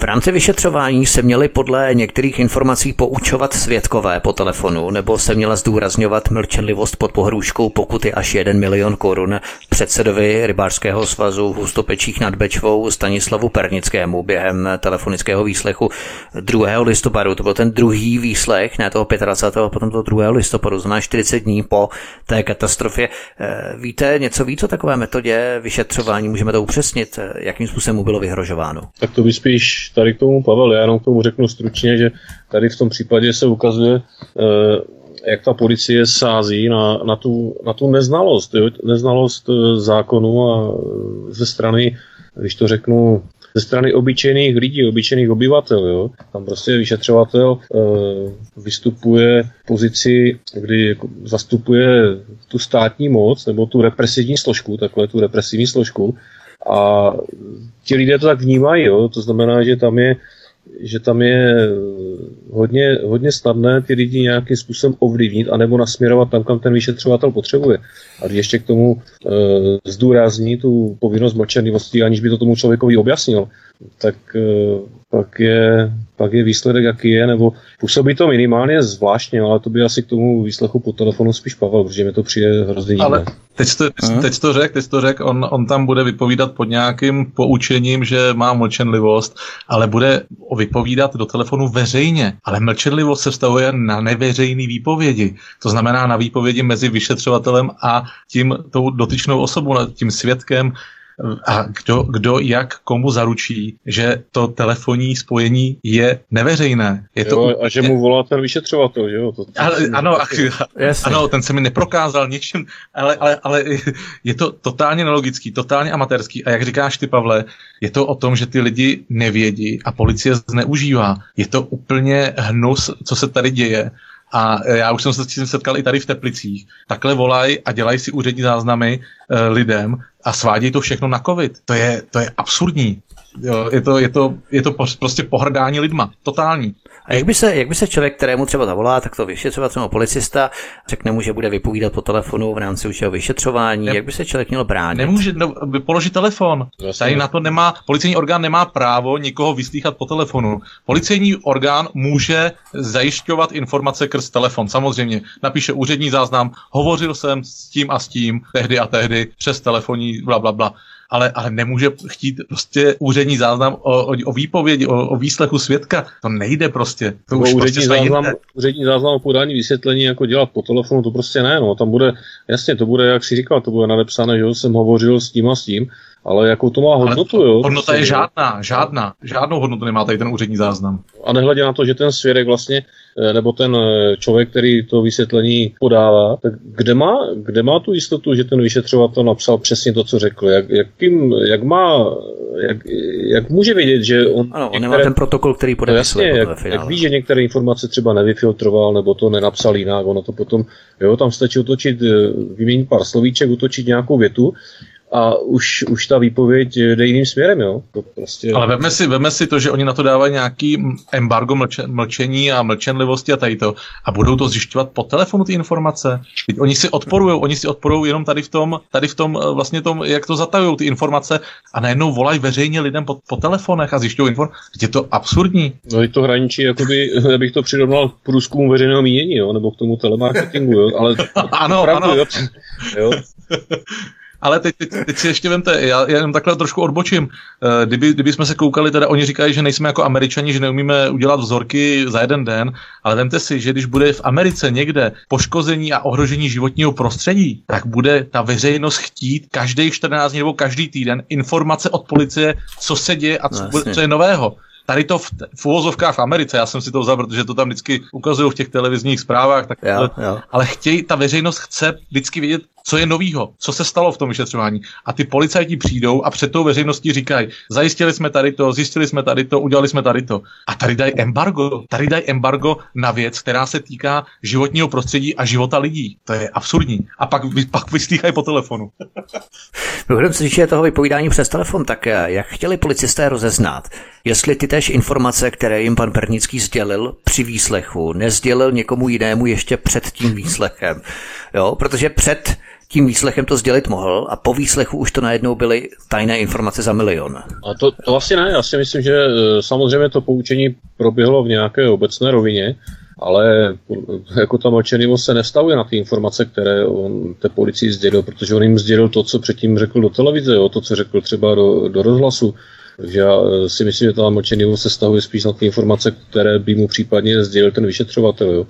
V rámci vyšetřování se měli podle některých informací poučovat svědkové po telefonu, nebo se měla zdůrazňovat mlčenlivost pod pohrůžkou pokuty až 1 milion korun předsedovi rybářského svazu v Hustopečích nad Bečvou Stanislavu Pernickému během telefonického výslechu 2. listopadu. To byl ten druhý výslech, ne toho 25. a potom toho 2. listopadu, znamená 40 dní po té katastrofě. Eh, víte něco víc o takové metodě vyšetřování? Můžeme to upřesnit? Jakým způsobem mu bylo vyhrožováno? Tak to by spíš tady k tomu Pavel, já jenom k tomu řeknu stručně, že tady v tom případě se ukazuje, eh, jak ta policie sází na, na, tu, na tu neznalost, jo? neznalost eh, zákonu a eh, ze strany, když to řeknu, ze strany obyčejných lidí, obyčejných obyvatel. Jo? Tam prostě vyšetřovatel e, vystupuje v pozici, kdy jako zastupuje tu státní moc nebo tu represivní složku, takhle tu represivní složku a ti lidé to tak vnímají, jo? to znamená, že tam je že tam je hodně, hodně snadné ty lidi nějakým způsobem ovlivnit anebo nasměrovat tam, kam ten vyšetřovatel potřebuje. A když ještě k tomu e, zdůrazní tu povinnost mlčenlivosti, aniž by to tomu člověkovi objasnil, tak e, pak je, pak je výsledek, jaký je, nebo působí to minimálně zvláštně, ale to by asi k tomu výslechu po telefonu spíš Pavel, protože mi to přijde hrozně divné. Ale teď to, teď to řek, teď to řek, on, on tam bude vypovídat pod nějakým poučením, že má mlčenlivost, ale bude vypovídat do telefonu veřejně. Ale mlčenlivost se vztahuje na neveřejný výpovědi. To znamená na výpovědi mezi vyšetřovatelem a tím tou dotyčnou osobou, tím svědkem, a kdo, kdo jak komu zaručí, že to telefonní spojení je neveřejné. Je to jo, a že mu volá ten vyšetřovatel, jo? To, to ale, ano, ano, ten se mi neprokázal ničím, ale, ale, ale je to totálně nelogický, totálně amatérský a jak říkáš ty, Pavle, je to o tom, že ty lidi nevědí a policie zneužívá. Je to úplně hnus, co se tady děje a já už jsem se s tím setkal i tady v Teplicích. Takhle volají a dělají si úřední záznamy e, lidem a svádějí to všechno na covid. To je, to je absurdní. Jo, je, to, je, to, je to prostě pohrdání lidma. Totální. A jak by, se, jak by se člověk, kterému třeba zavolá, tak to vyšetřovatel policista, řekne mu, že bude vypovídat po telefonu v rámci užšího vyšetřování, ne, jak by se člověk měl bránit? Nemůže no, položit telefon. Vlastně. Tady na to nemá, policejní orgán nemá právo nikoho vyslýchat po telefonu. Policejní orgán může zajišťovat informace krz telefon, samozřejmě. Napíše úřední záznam, hovořil jsem s tím a s tím, tehdy a tehdy, přes telefonní, bla, bla, bla ale, ale nemůže chtít prostě úřední záznam o, o, o výpovědi, o, o výslechu svědka. To nejde prostě. To už úřední, prostě záznam, úřední záznam o podání vysvětlení jako dělat po telefonu, to prostě ne. No. Tam bude, jasně, to bude, jak si říkal, to bude nadepsané, že jsem hovořil s tím a s tím, ale jakou to má hodnotu, ale jo? Hodnota je žádná, žádná. Žádnou hodnotu nemá tady ten úřední záznam. A nehledě na to, že ten svědek vlastně, nebo ten eh, člověk, který to vysvětlení podává, tak kde má, kde má tu jistotu, že ten vyšetřovatel napsal přesně to, co řekl? Jak, jakým, jak má, jak, jak může vědět, že on... Ano, on některé, nemá ten protokol, který podepisuje. No jasně, jak, jak ví, že některé informace třeba nevyfiltroval, nebo to nenapsal jinak, ono to potom, jo, tam stačí utočit, eh, vyměnit pár slovíček, utočit nějakou větu, a už, už ta výpověď jde jiným směrem, jo. To prostě... Ale veme si, veme si to, že oni na to dávají nějaký embargo mlče, mlčení a mlčenlivosti a tady to a budou to zjišťovat po telefonu ty informace. Teď oni si odporují, oni si odporují jenom tady v tom, tady v tom eh, vlastně tom, jak to zatajují ty informace a najednou volají veřejně lidem po, po telefonech a zjišťují informace. Je to absurdní. No je to hraničí, jakoby, bych to přirovnal k průzkumu veřejného mínění, jo, nebo k tomu telemarketingu, jo, ale ano, opravdu, ano. Jo, jo. Ale teď, teď, teď si ještě vemte, já, já jenom takhle trošku odbočím. Eh, kdyby, kdyby jsme se koukali, teda oni říkají, že nejsme jako američani, že neumíme udělat vzorky za jeden den, ale vemte si, že když bude v Americe někde poškození a ohrožení životního prostředí, tak bude ta veřejnost chtít každý 14 dní nebo každý týden informace od policie, co se děje a co, no, co je nového tady to v, v uvozovkách v Americe, já jsem si to vzal, protože to tam vždycky ukazují v těch televizních zprávách, tak, jo, jo. ale chtějí, ta veřejnost chce vždycky vědět, co je novýho, co se stalo v tom vyšetřování. A ty policajti přijdou a před tou veřejností říkají, zajistili jsme tady to, zjistili jsme tady to, udělali jsme tady to. A tady dají embargo, tady dají embargo na věc, která se týká životního prostředí a života lidí. To je absurdní. A pak, pak vyslýchají po telefonu. Mimochodem, co týče toho vypovídání přes telefon, tak eh, jak chtěli policisté rozeznat, jestli ty též informace, které jim pan Pernický sdělil při výslechu, nezdělil někomu jinému ještě před tím výslechem. Jo, protože před tím výslechem to sdělit mohl a po výslechu už to najednou byly tajné informace za milion. A to, to asi ne, já si myslím, že eh, samozřejmě to poučení proběhlo v nějaké obecné rovině, ale jako ta mlčenivost se nestavuje na ty informace, které on té policii sdělil, protože on jim sdělil to, co předtím řekl do televize, jo, to, co řekl třeba do, do rozhlasu. Takže já eh, si myslím, že ta mlčenivost se stavuje spíš na ty informace, které by mu případně sdělil ten vyšetřovatel. Jo.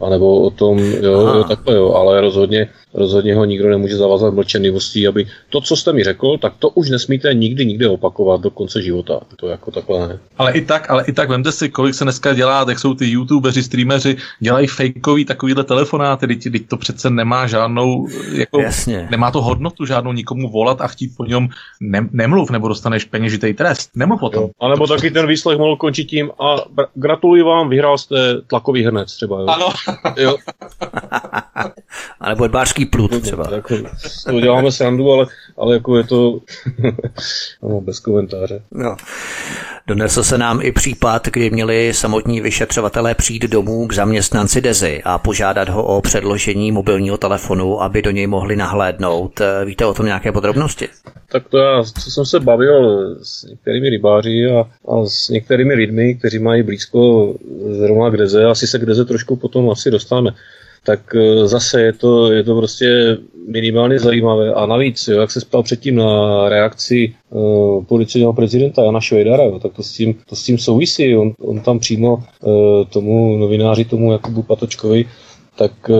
A nebo o tom, jo, jo, takhle jo, ale rozhodně rozhodně ho nikdo nemůže zavazat mlčenlivostí, aby to, co jste mi řekl, tak to už nesmíte nikdy, nikdy opakovat do konce života. To jako takhle ne. Ale i tak, ale i tak vemte si, kolik se dneska dělá, tak jsou ty youtubeři, streameři, dělají fakeový takovýhle telefonáty, teď, teď to přece nemá žádnou, jako, Jasně. nemá to hodnotu žádnou nikomu volat a chtít po něm ne, nemluv, nebo dostaneš peněžitý trest. Nemluv potom. A nebo taky ten výslech mohl končit tím a gratuluji vám, vyhrál jste tlakový hrnec třeba. Jo? Ano. jo. a nebo dbářský plut no, třeba. Jako, to děláme srandu, ale, ale jako je to no, bez komentáře. No. Donesl se nám i případ, kdy měli samotní vyšetřovatelé přijít domů k zaměstnanci Dezy a požádat ho o předložení mobilního telefonu, aby do něj mohli nahlédnout. Víte o tom nějaké podrobnosti? Tak to já, co jsem se bavil s některými rybáři a, a s některými lidmi, kteří mají blízko zrovna k Deze, asi se k Deze trošku potom asi dostaneme tak e, zase je to, je to prostě minimálně zajímavé. A navíc, jo, jak se ptal předtím na reakci uh, policejního prezidenta Jana Švejdara, jo, tak to s tím, to s tím souvisí. On, on tam přímo uh, tomu novináři, tomu Jakubu Patočkovi, tak uh,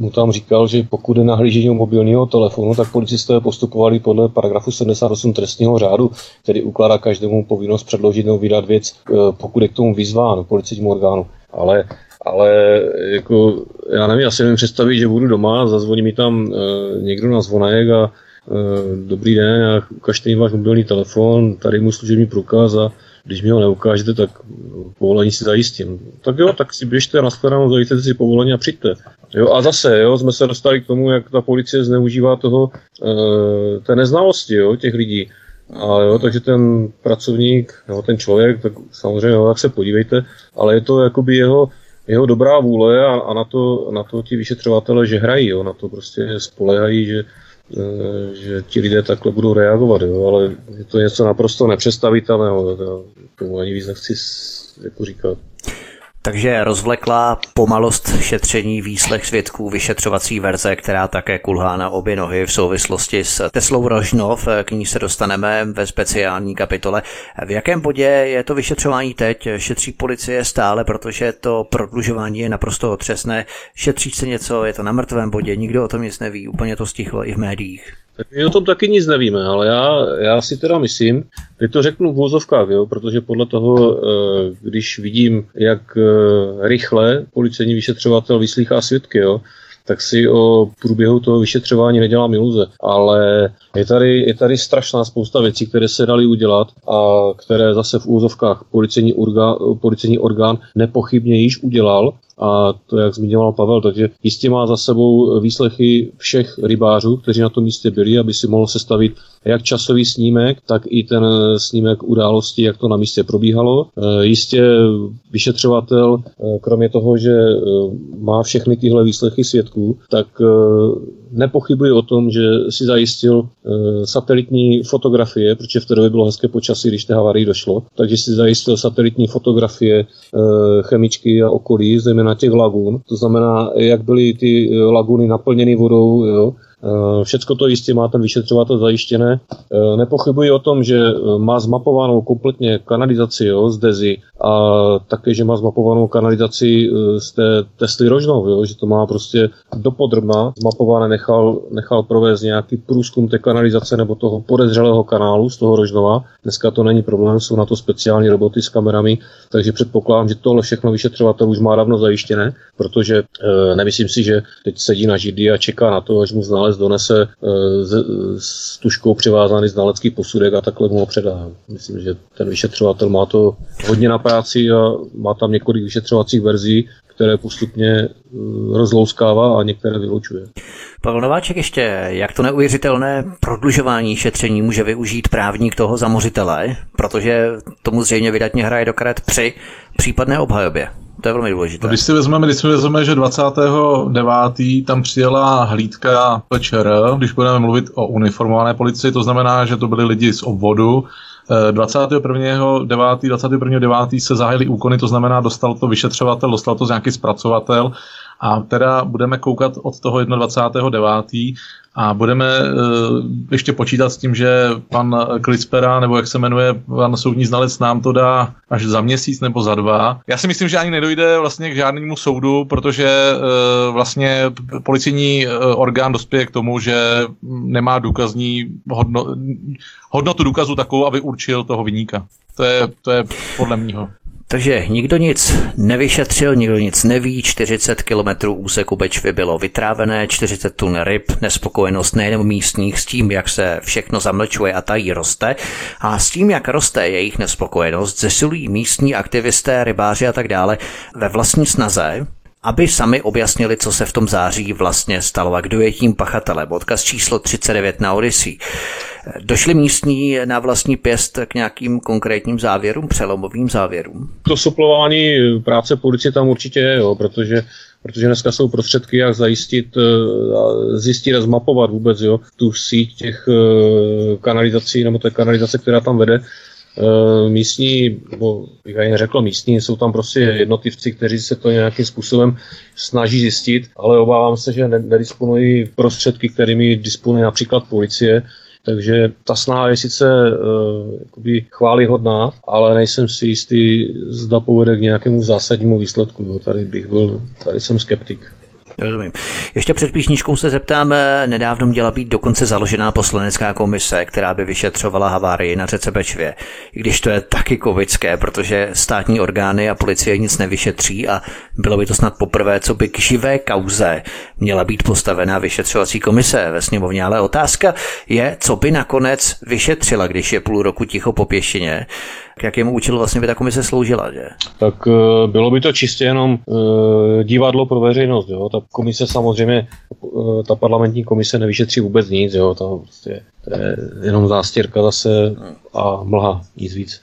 mu tam říkal, že pokud je nahlížení mobilního telefonu, tak policisté postupovali podle paragrafu 78 trestního řádu, který ukládá každému povinnost předložit nebo vydat věc, uh, pokud je k tomu vyzván policejnímu orgánu. Ale ale jako, já nevím, asi nevím představit, že budu doma, zazvoní mi tam e, někdo na zvonek a dobrý den, ukažte mi váš mobilní telefon, tady mu služební průkaz a když mi ho neukážete, tak povolení si zajistím. Tak jo, tak si běžte na shledanou, zajistěte si povolení a přijďte. Jo, a zase, jo, jsme se dostali k tomu, jak ta policie zneužívá toho, e, té neznalosti, jo, těch lidí. A jo, takže ten pracovník, jo, ten člověk, tak samozřejmě, jo, tak se podívejte, ale je to jakoby jeho, jeho dobrá vůle a, a na, to, na to ti vyšetřovatele, že hrají, jo, na to prostě spolehají, že, e, že ti lidé takhle budou reagovat, jo, ale je to něco naprosto nepředstavitelného, tomu ani víc nechci jako říkat. Takže rozvleklá pomalost šetření výslech svědků vyšetřovací verze, která také kulhá na obě nohy v souvislosti s Teslou Rožnov, k ní se dostaneme ve speciální kapitole. V jakém bodě je to vyšetřování teď? Šetří policie stále, protože to prodlužování je naprosto otřesné. Šetří se něco, je to na mrtvém bodě, nikdo o tom nic neví, úplně to stichlo i v médiích. My o tom taky nic nevíme, ale já, já si teda myslím, teď to řeknu v vozovkách, jo, protože podle toho, eh, když vidím, jak eh, rychle policejní vyšetřovatel vyslýchá svědky, jo, tak si o průběhu toho vyšetřování nedělám iluze. Ale je tady, je tady strašná spousta věcí, které se daly udělat a které zase v úzovkách policejní, orgán, policejní orgán nepochybně již udělal a to, jak zmiňoval Pavel, takže jistě má za sebou výslechy všech rybářů, kteří na tom místě byli, aby si mohl sestavit jak časový snímek, tak i ten snímek události, jak to na místě probíhalo. E, jistě vyšetřovatel, e, kromě toho, že e, má všechny tyhle výslechy svědků, tak nepochybuje o tom, že si zajistil satelitní fotografie, protože v té době bylo hezké počasí, když té havarii došlo, takže si zajistil satelitní fotografie chemičky a okolí, zejména těch lagún. To znamená, jak byly ty laguny naplněny vodou, jo, Eh, všecko to jistě má ten vyšetřovatel zajištěné. Eh, nepochybuji o tom, že eh, má zmapovanou kompletně kanalizaci jo, z Dezi a také, že má zmapovanou kanalizaci z té Tesly Rožnov, jo, že to má prostě dopodrobná zmapované, nechal, nechal provést nějaký průzkum té kanalizace nebo toho podezřelého kanálu z toho Rožnova. Dneska to není problém, jsou na to speciální roboty s kamerami, takže předpokládám, že tohle všechno vyšetřovatel už má dávno zajištěné, protože e, nemyslím si, že teď sedí na židy a čeká na to, až mu znalec donese s, s tuškou přivázaný znalecký posudek a takhle mu ho předá. Myslím, že ten vyšetřovatel má to hodně na práci a má tam několik vyšetřovacích verzí, které postupně eh, rozlouskává a některé vylučuje. Pavel Nováček ještě, jak to neuvěřitelné prodlužování šetření může využít právník toho zamořitele, protože tomu zřejmě vydatně hraje do karet při případné obhajobě. To je velmi důležité. Když si vezmeme, když si vezmeme, že 29. tam přijela hlídka PČR, když budeme mluvit o uniformované policii, to znamená, že to byli lidi z obvodu, 21. 9. 21. 9. se zahájily úkony, to znamená, dostal to vyšetřovatel, dostal to nějaký zpracovatel a teda budeme koukat od toho 21.9. a budeme uh, ještě počítat s tím, že pan Klispera, nebo jak se jmenuje pan soudní znalec, nám to dá až za měsíc nebo za dva. Já si myslím, že ani nedojde vlastně k žádnému soudu, protože uh, vlastně policijní uh, orgán dospěje k tomu, že nemá důkazní hodno, hodnotu důkazu takovou, aby určil toho vyníka. To je, to je podle mého. Takže nikdo nic nevyšetřil, nikdo nic neví, 40 km úseku Bečvy bylo vytrávené, 40 tun ryb, nespokojenost nejen místních s tím, jak se všechno zamlčuje a tají roste, a s tím, jak roste jejich nespokojenost, zesilují místní aktivisté, rybáři a tak dále ve vlastní snaze aby sami objasnili, co se v tom září vlastně stalo a kdo je tím pachatelem. Odkaz číslo 39 na Odyssey. Došli místní na vlastní pěst k nějakým konkrétním závěrům, přelomovým závěrům? To suplování práce policie tam určitě je, jo, protože protože dneska jsou prostředky, jak zajistit, eh, zjistit a zmapovat vůbec jo, tu síť těch eh, kanalizací, nebo té kanalizace, která tam vede, Eh, místní, nebo bych ani řekl místní, jsou tam prostě jednotlivci, kteří se to nějakým způsobem snaží zjistit, ale obávám se, že nedisponují prostředky, kterými disponuje například policie, takže ta snaha je sice uh, chválihodná, ale nejsem si jistý, zda povede k nějakému zásadnímu výsledku. Tady bych byl, tady jsem skeptik. Rozumím. Ještě před písničkou se zeptám, nedávno měla být dokonce založená poslanecká komise, která by vyšetřovala havárii na řece Bečvě. I když to je taky kovické, protože státní orgány a policie nic nevyšetří a bylo by to snad poprvé, co by k živé kauze měla být postavená vyšetřovací komise ve sněmovně. Ale otázka je, co by nakonec vyšetřila, když je půl roku ticho po pěšině k jakému účelu vlastně by ta komise sloužila, že? Tak eh, bylo by to čistě jenom uh, divadlo pro veřejnost, jo. Ta komise samozřejmě, uh, ta parlamentní komise nevyšetří vůbec nic, jo. To, prostě, to je jenom zástěrka zase a mlha, nic víc.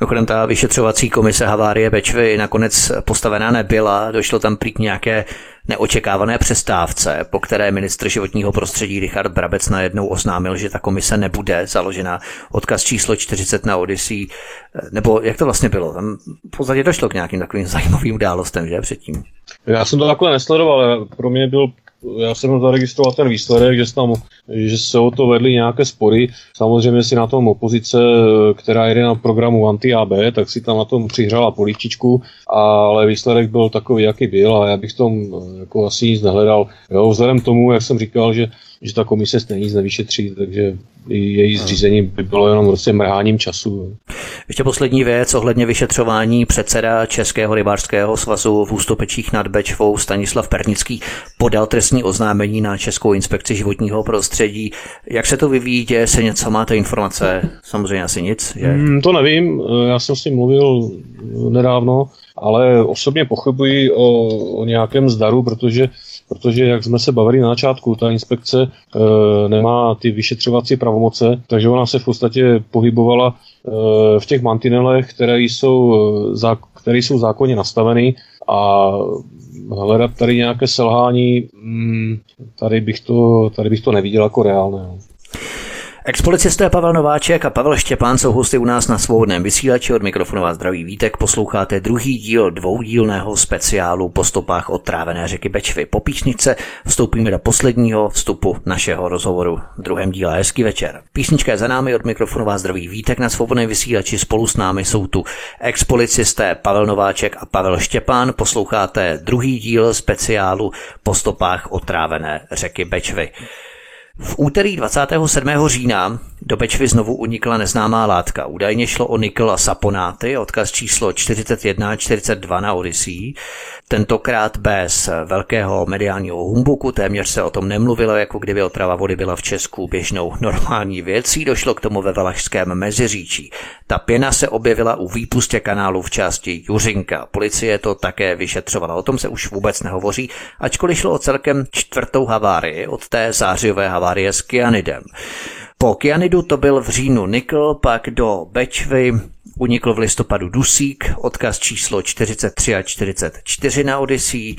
Mimochodem ta vyšetřovací komise havárie Bečvy nakonec postavená nebyla, došlo tam prý k nějaké neočekávané přestávce, po které ministr životního prostředí Richard Brabec najednou oznámil, že ta komise nebude založena. Odkaz číslo 40 na Odyssey, nebo jak to vlastně bylo? Tam v podstatě došlo k nějakým takovým zajímavým událostem, že předtím? Já jsem to takhle nesledoval, ale pro mě byl já jsem zaregistroval ten výsledek, že, tam, že se o to vedly nějaké spory. Samozřejmě si na tom opozice, která jde na programu anti-AB, tak si tam na tom přihrála políčičku, ale výsledek byl takový, jaký byl a já bych tom jako asi nic nehledal. Jo, vzhledem tomu, jak jsem říkal, že že ta komise stejně nic nevyšetří, takže její zřízení by bylo jenom prostě mrháním času. Ještě poslední věc ohledně vyšetřování předseda Českého rybářského svazu v Ústopečích nad Bečvou Stanislav Pernický podal trestní oznámení na Českou inspekci životního prostředí. Jak se to vyvíjí, děje se něco, máte informace? Samozřejmě asi nic. Je? Hmm, to nevím, já jsem s ním mluvil nedávno, ale osobně pochybuji o, o nějakém zdaru, protože protože, jak jsme se bavili na začátku, ta inspekce e, nemá ty vyšetřovací pravomoce, takže ona se v podstatě pohybovala e, v těch mantinelech, které jsou, e, zá, které jsou zákonně nastaveny a hledat tady nějaké selhání, mm, tady, bych to, tady bych to neviděl jako reálné. Expolicisté Pavel Nováček a Pavel Štěpán jsou hosty u nás na svobodném vysílači od mikrofonu vás zdraví vítek. Posloucháte druhý díl dvoudílného speciálu po stopách od trávené řeky Bečvy. Po písničce vstoupíme do posledního vstupu našeho rozhovoru v druhém díle. Hezký večer. Písnička je za námi od mikrofonu vás zdraví vítek na svobodném vysílači. Spolu s námi jsou tu expolicisté Pavel Nováček a Pavel Štěpán. Posloucháte druhý díl speciálu po stopách od trávené řeky Bečvy. V úterý 27. října do Bečvy znovu unikla neznámá látka. Údajně šlo o nikl a saponáty, odkaz číslo 41 a 42 na Odyssey. Tentokrát bez velkého mediálního humbuku, téměř se o tom nemluvilo, jako kdyby otrava vody byla v Česku běžnou normální věcí. Došlo k tomu ve Valašském meziříčí. Ta pěna se objevila u výpustě kanálu v části Juřinka. Policie to také vyšetřovala. O tom se už vůbec nehovoří, ačkoliv šlo o celkem čtvrtou havárii od té zářivé havárie s kyanidem. Po kyanidu to byl v říjnu nikl, pak do Bečvy unikl v listopadu dusík, odkaz číslo 43 a 44 na Odyssey.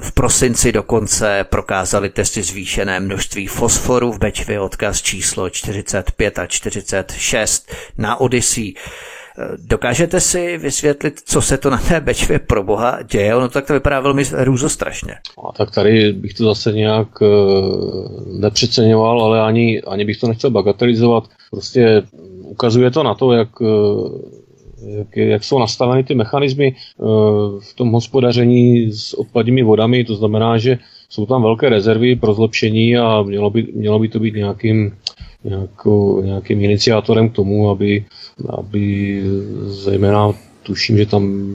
V prosinci dokonce prokázali testy zvýšené množství fosforu v Bečvě, odkaz číslo 45 a 46 na Odyssey. Dokážete si vysvětlit, co se to na té Bečvě pro boha děje? Ono tak to vypadá velmi růzostrašně. A tak tady bych to zase nějak uh, nepřeceňoval, ale ani, ani bych to nechtěl bagatelizovat. Prostě ukazuje to na to, jak, uh, jak, jak jsou nastaveny ty mechanismy v tom hospodaření s odpadními vodami. To znamená, že jsou tam velké rezervy pro zlepšení a mělo by, mělo by to být nějakým nějakou, nějakým iniciátorem k tomu, aby, aby zejména tuším, že tam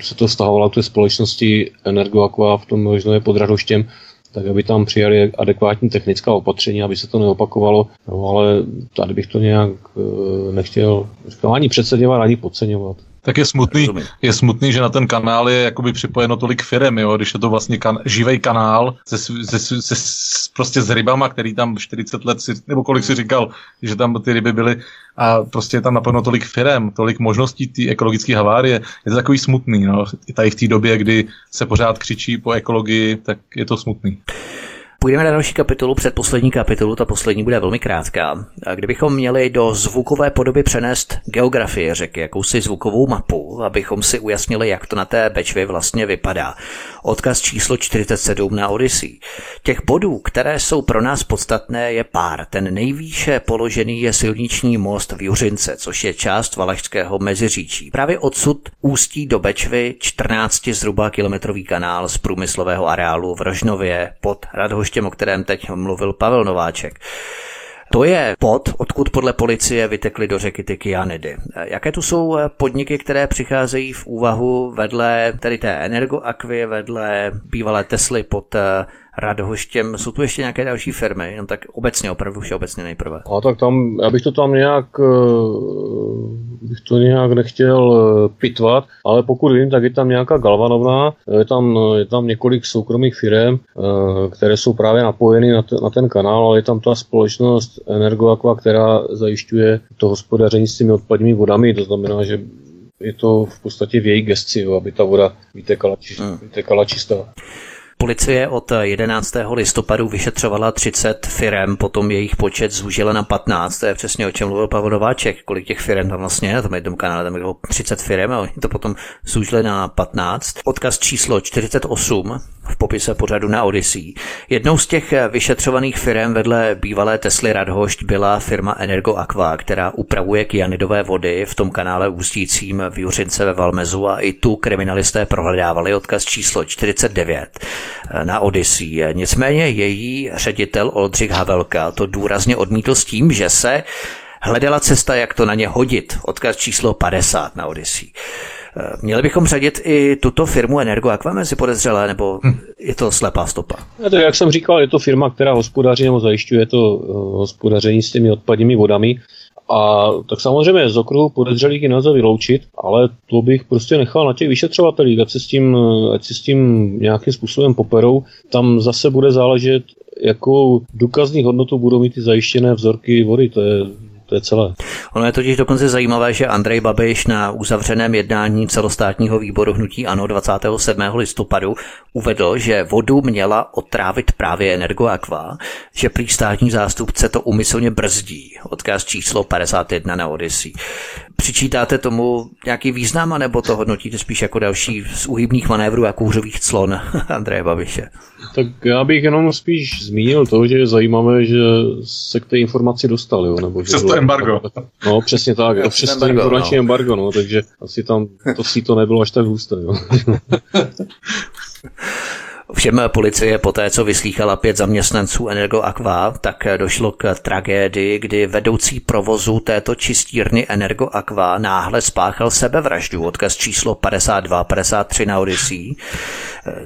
se to stahovalo té společnosti Energoaqua v tom Rožnově pod Radoštěm, tak aby tam přijali adekvátní technická opatření, aby se to neopakovalo, no, ale tady bych to nějak eh, nechtěl říkám, ani přeceňovat, ani podceňovat. Tak je smutný, je smutný, že na ten kanál je jakoby připojeno tolik firem, jo, když je to vlastně kan, živý kanál se, se, se, se, prostě s rybama, který tam 40 let, si, nebo kolik si říkal, že tam ty ryby byly a prostě je tam naplno tolik firem, tolik možností ty ekologické havárie. Je to takový smutný, no. I tady v té době, kdy se pořád křičí po ekologii, tak je to smutný. Půjdeme na další kapitolu, předposlední kapitolu, ta poslední bude velmi krátká. Kdybychom měli do zvukové podoby přenést geografii řeky, jakousi zvukovou mapu, abychom si ujasnili, jak to na té Bečvě vlastně vypadá. Odkaz číslo 47 na Odyssey. Těch bodů, které jsou pro nás podstatné, je pár. Ten nejvýše položený je silniční most v Juřince, což je část Valašského meziříčí. Právě odsud ústí do Bečvy 14 zhruba kilometrový kanál z průmyslového areálu v Rožnově pod Radhoštěm, o kterém teď mluvil Pavel Nováček. To je pod, odkud podle policie vytekly do řeky ty kyanidy. Jaké tu jsou podniky, které přicházejí v úvahu vedle tedy té energoakvy, vedle bývalé Tesly pod Radhoštěm. Jsou tu ještě nějaké další firmy, jenom tak obecně, opravdu všeobecně nejprve. A tak tam, já bych to tam nějak, eh, bych to nějak nechtěl eh, pitvat, ale pokud vím, tak je tam nějaká galvanovna, je tam, je tam několik soukromých firm, eh, které jsou právě napojeny na, ten, na ten kanál, ale je tam ta společnost Energoaqua, která zajišťuje to hospodaření s těmi odpadními vodami, to znamená, že je to v podstatě v její gesci, jo, aby ta voda vytekala, či, hmm. vytekala čistá. Policie od 11. listopadu vyšetřovala 30 firem, potom jejich počet zúžila na 15, to je přesně o čem mluvil Pavel Nováček, kolik těch firem tam vlastně, na tom jednom kanále tam bylo 30 firem a oni to potom zúžili na 15. Odkaz číslo 48 v popise pořadu na Odyssey. Jednou z těch vyšetřovaných firm vedle bývalé Tesly Radhošť byla firma Energo Aqua, která upravuje kyanidové vody v tom kanále ústícím v Juřince ve Valmezu a i tu kriminalisté prohledávali odkaz číslo 49 na Odyssey. Nicméně její ředitel Oldřich Havelka to důrazně odmítl s tím, že se hledala cesta, jak to na ně hodit. Odkaz číslo 50 na Odyssey. Měli bychom řadit i tuto firmu Energo Aqua mezi podezřelé, nebo hm. je to slepá stopa? Je to, jak jsem říkal, je to firma, která hospodaří nebo zajišťuje to eh, hospodaření s těmi odpadními vodami. A tak samozřejmě z okruhu podezřelých ji nelze vyloučit, ale to bych prostě nechal na těch vyšetřovatelích, ať se s tím, ať se s tím nějakým způsobem poperou. Tam zase bude záležet, jakou důkazní hodnotu budou mít ty zajištěné vzorky vody. To je to je celé. Ono je totiž dokonce zajímavé, že Andrej Babiš na uzavřeném jednání celostátního výboru hnutí ANO 27. listopadu uvedl, že vodu měla otrávit právě Energoaqua, že prý státní zástupce to umyslně brzdí. Odkaz číslo 51 na Odyssey. Přičítáte tomu nějaký význam, nebo to hodnotíte spíš jako další z uhybných manévrů a kůřových clon Andreje Babiše? Tak já bych jenom spíš zmínil to, že je zajímavé, že se k té informaci dostal, jo, nebo že embargo. No, přesně tak, jo, přes to informační no. embargo, no, takže asi tam to si to nebylo až tak husté, jo. Všem policie poté, co vyslýchala pět zaměstnanců Energo Aqua, tak došlo k tragédii, kdy vedoucí provozu této čistírny Energo Aqua náhle spáchal sebevraždu, odkaz číslo 52-53 na Odyssey.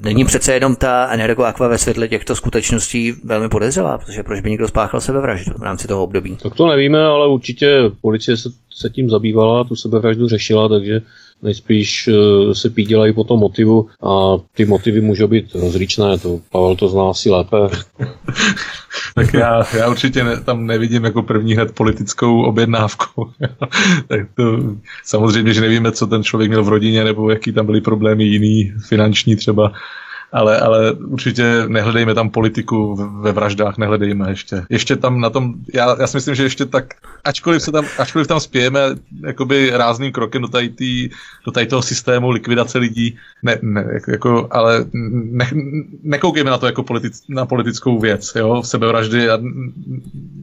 Není přece jenom ta Energo Aqua ve světle těchto skutečností velmi podezřelá, protože proč by někdo spáchal sebevraždu v rámci toho období? Tak to nevíme, ale určitě policie se, se tím zabývala, tu sebevraždu řešila, takže nejspíš eh, se pídělají po tom motivu a ty motivy můžou být rozličné, to Pavel to zná asi lépe. tak já, já určitě ne, tam nevidím jako první hned politickou objednávku. tak to, samozřejmě, že nevíme, co ten člověk měl v rodině, nebo jaký tam byly problémy jiný, finanční třeba, ale, ale určitě nehledejme tam politiku ve vraždách, nehledejme ještě. Ještě tam na tom, já, já si myslím, že ještě tak, ačkoliv, se tam, ačkoliv tam spějeme jakoby rázným krokem do tady, tý, do tady toho systému likvidace lidí, ne, ne, jako, ale ne, nekoukejme na to jako politic, na politickou věc, jo, sebevraždy a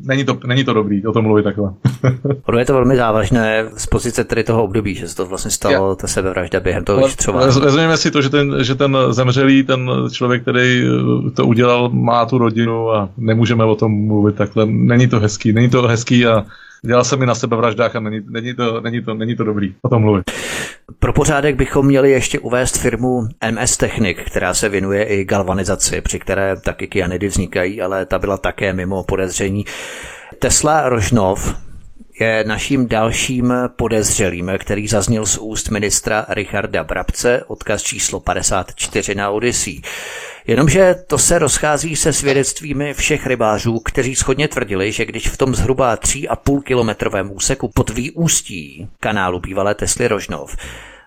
není to, není to dobrý o tom mluvit takhle. ono je to velmi závažné z pozice tedy toho období, že se to vlastně stalo, ja. ta sebevražda během toho vyšetřování. Vezměme si to, že ten, že ten zemřelý, ten ten člověk, který eh, to udělal, má tu rodinu a nemůžeme o tom mluvit takhle. Není to hezký, není to hezký a dělal jsem mi na sebe vraždách a není, není, to, není, to, není to dobrý o tom mluvit. Pro pořádek bychom měli ještě uvést firmu MS Technik, která se věnuje i galvanizaci, při které taky kyanidy vznikají, ale ta byla také mimo podezření. Tesla Rožnov je naším dalším podezřelým, který zazněl z úst ministra Richarda Brabce, odkaz číslo 54 na Odyssey. Jenomže to se rozchází se svědectvími všech rybářů, kteří schodně tvrdili, že když v tom zhruba 3,5 kilometrovém úseku pod výústí kanálu bývalé Tesly Rožnov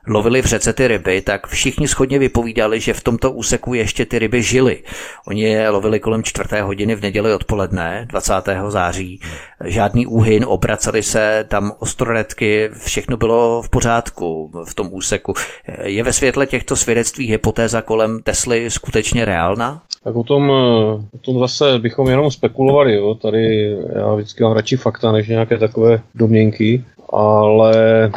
lovili v řece ty ryby, tak všichni schodně vypovídali, že v tomto úseku ještě ty ryby žily. Oni je lovili kolem čtvrté hodiny v neděli odpoledne, 20. září. Žádný úhyn, obraceli se tam ostroredky, všechno bylo v pořádku v tom úseku. Je ve světle těchto svědectví hypotéza kolem Tesly skutečně reálná? Tak o tom, o tom zase bychom jenom spekulovali. Jo. Tady já vždycky mám radši fakta, než nějaké takové domněnky, ale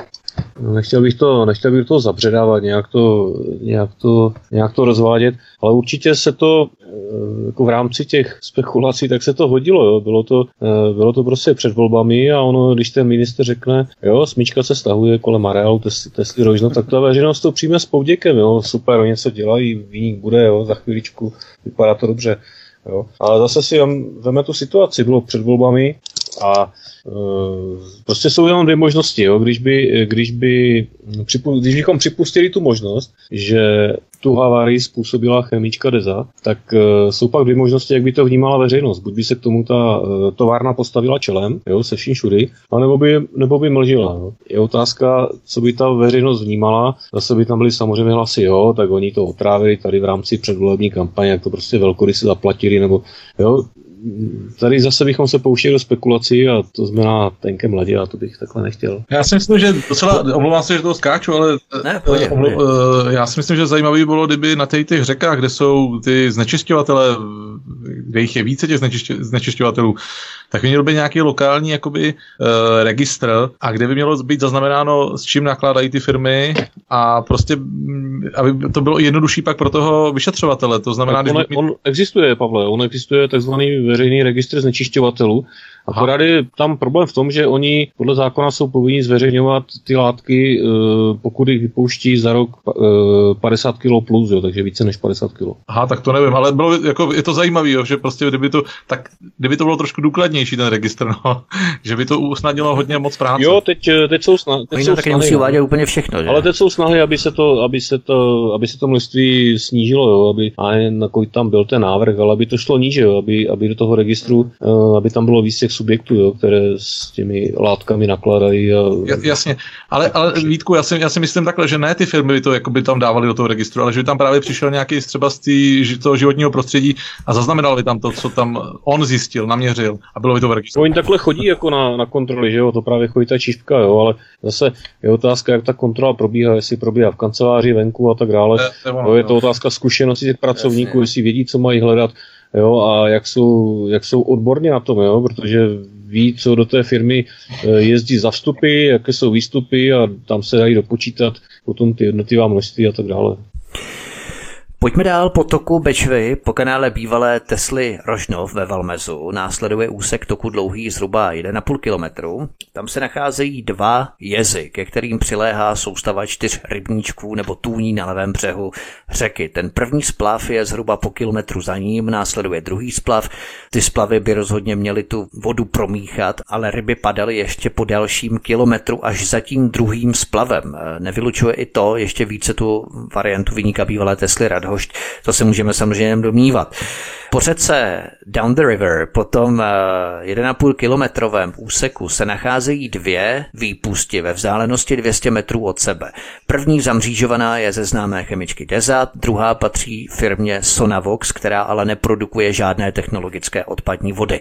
Nechtěl bych to, nechtěl bych to zabředávat, nějak to, nějak, to, nějak to rozvádět, ale určitě se to eh, jako v rámci těch spekulací, tak se to hodilo. Jo. Bylo, to, eh, bylo to prostě před volbami a ono, když ten minister řekne, jo, smíčka se stahuje kolem areálu Tesly, Tesly Rožno, tak ta veřejnost to přijme s povděkem, jo. super, oni něco dělají, výnik bude, jo, za chvíličku, vypadá to dobře. Jo. Ale zase si veme tu situaci, bylo před volbami a prostě jsou jenom dvě možnosti. Jo? Když, by, když, by, když bychom připustili tu možnost, že tu havárii způsobila chemička Deza, tak uh, jsou pak dvě možnosti, jak by to vnímala veřejnost. Buď by se k tomu ta uh, továrna postavila čelem, jo, se vším všudy, anebo by, nebo by mlžila. Jo. Je otázka, co by ta veřejnost vnímala. Zase by tam byly samozřejmě hlasy, jo, tak oni to otrávili tady v rámci předvolební kampaně, jak to prostě velkorysi zaplatili, nebo jo, tady zase bychom se pouštěli do spekulací a to znamená tenké mladě a to bych takhle nechtěl. Já si myslím, že docela, omlouvám se, že to skáču, ale ne, pojde, omlu, pojde. Eh, já si myslím, že zajímavý bylo, kdyby na těch, těch řekách, kde jsou ty znečišťovatele, kde jich je více těch znečišťovatelů, tak by měl být nějaký lokální jakoby, uh, registr a kde by mělo být zaznamenáno, s čím nakládají ty firmy a prostě, mm, aby to bylo jednodušší pak pro toho vyšetřovatele. To znamená, on, když... on existuje, Pavle, on existuje takzvaný veřejný registr znečišťovatelů, Akorát je tam problém v tom, že oni podle zákona jsou povinni zveřejňovat ty látky, eh, pokud jich vypouští za rok 50 eh, kg plus, jo, takže více než 50 kg. Aha, tak to nevím, ale bylo, jako, je to zajímavé, že prostě kdyby to, tak, kdyby to bylo trošku důkladnější ten registr, no, že by to usnadnilo hodně moc práce. Jo, teď, eh, teď jsou, snahy. teď jsou taky snahy. musí uvádět úplně všechno, že? Ale teď jsou snahy, aby se to, aby se to, aby se to množství snížilo, jo, aby, a na kolik tam byl ten návrh, ale aby to šlo níže, jo, aby, aby do toho registru, aby tam bylo víc těch subjektů, jo, které s těmi látkami nakladají. A... Jasně, ale, ale Vítku, já si, já si myslím takhle, že ne ty firmy by to jako by tam dávali do toho registru, ale že by tam právě přišel nějaký třeba z tý, toho životního prostředí a zaznamenal by tam to, co tam on zjistil, naměřil a bylo by to v registru. Oni takhle chodí jako na, na kontroly, že jo, to právě chodí ta čištka, jo, ale zase je otázka, jak ta kontrola probíhá, jestli probíhá v kanceláři, venku a tak dále. Je, je, je to otázka zkušenosti těch pracovníků, jestli vědí, co mají hledat jo, a jak jsou, jak jsou odborně na tom, jo, protože ví, co do té firmy eh, jezdí za vstupy, jaké jsou výstupy a tam se dají dopočítat potom ty jednotlivá množství a tak dále. Pojďme dál po toku Bečvy, po kanále bývalé Tesly Rožnov ve Valmezu. Následuje úsek toku dlouhý zhruba 1,5 kilometru. Tam se nacházejí dva jezy, ke kterým přiléhá soustava čtyř rybníčků nebo tůní na levém břehu řeky. Ten první splav je zhruba po kilometru za ním, následuje druhý splav. Ty splavy by rozhodně měly tu vodu promíchat, ale ryby padaly ještě po dalším kilometru až za tím druhým splavem. Nevylučuje i to, ještě více tu variantu vyníka bývalé Tesly Radho hošť, to se můžeme samozřejmě domnívat. Po řece Down the River, potom 1,5 eh, kilometrovém úseku se nacházejí dvě výpusti ve vzdálenosti 200 metrů od sebe. První zamřížovaná je ze známé chemičky Deza, druhá patří firmě Sonavox, která ale neprodukuje žádné technologické odpadní vody.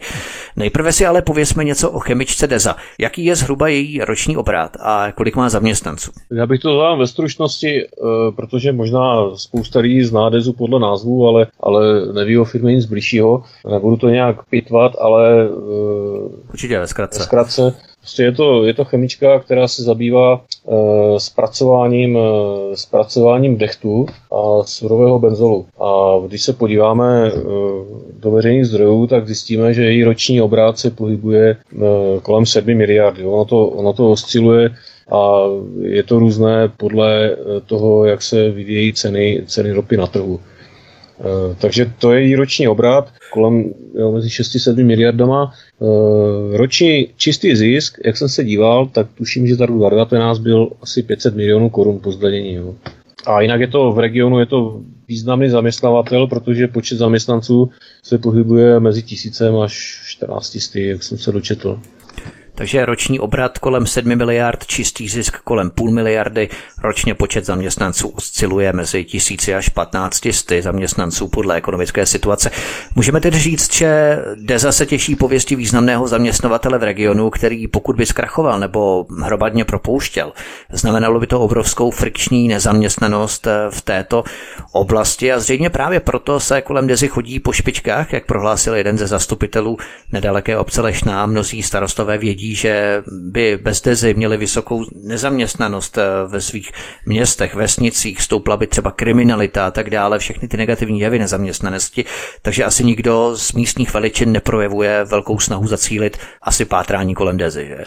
Nejprve si ale pověsme něco o chemičce Deza. Jaký je zhruba její roční obrat a kolik má zaměstnanců? Já bych to dal ve stručnosti, eh, protože možná spousta lidí zná Dezu podle názvu, ale, ale neví o firmě nic bližšího. Nebudu to nějak pitvat, ale... Eh, Určitě ve zkratce. Ve zkratce. Prostě je to, je to chemička, která se zabývá e, zpracováním, e, zpracováním dechtu a surového benzolu. A když se podíváme e, do veřejných zdrojů, tak zjistíme, že její roční obrat se pohybuje e, kolem 7 miliard. Ono to, ono to osciluje a je to různé podle toho, jak se vyvíjejí ceny, ceny ropy na trhu. Eh, takže to je její roční obrat kolem jo, mezi 6-7 miliardama. E, roční čistý zisk, jak jsem se díval, tak tuším, že za rok 2019 byl asi 500 milionů korun po zdanění. Jo. A jinak je to v regionu je to významný zaměstnavatel, protože počet zaměstnanců se pohybuje mezi tisícem až 14 sty, jak jsem se dočetl. Takže roční obrat kolem 7 miliard, čistý zisk kolem půl miliardy, ročně počet zaměstnanců osciluje mezi tisíci až 15 sty zaměstnanců podle ekonomické situace. Můžeme tedy říct, že Deza se těší pověsti významného zaměstnavatele v regionu, který pokud by zkrachoval nebo hromadně propouštěl, znamenalo by to obrovskou frikční nezaměstnanost v této oblasti a zřejmě právě proto se kolem Dezy chodí po špičkách, jak prohlásil jeden ze zastupitelů nedaleké obce Lešná. Mnozí starostové vědí, že by bez Dezy měli vysokou nezaměstnanost ve svých městech, vesnicích, stoupla by třeba kriminalita a tak dále, všechny ty negativní jevy nezaměstnanosti, takže asi nikdo z místních veličin neprojevuje velkou snahu zacílit asi pátrání kolem Dezy. Že?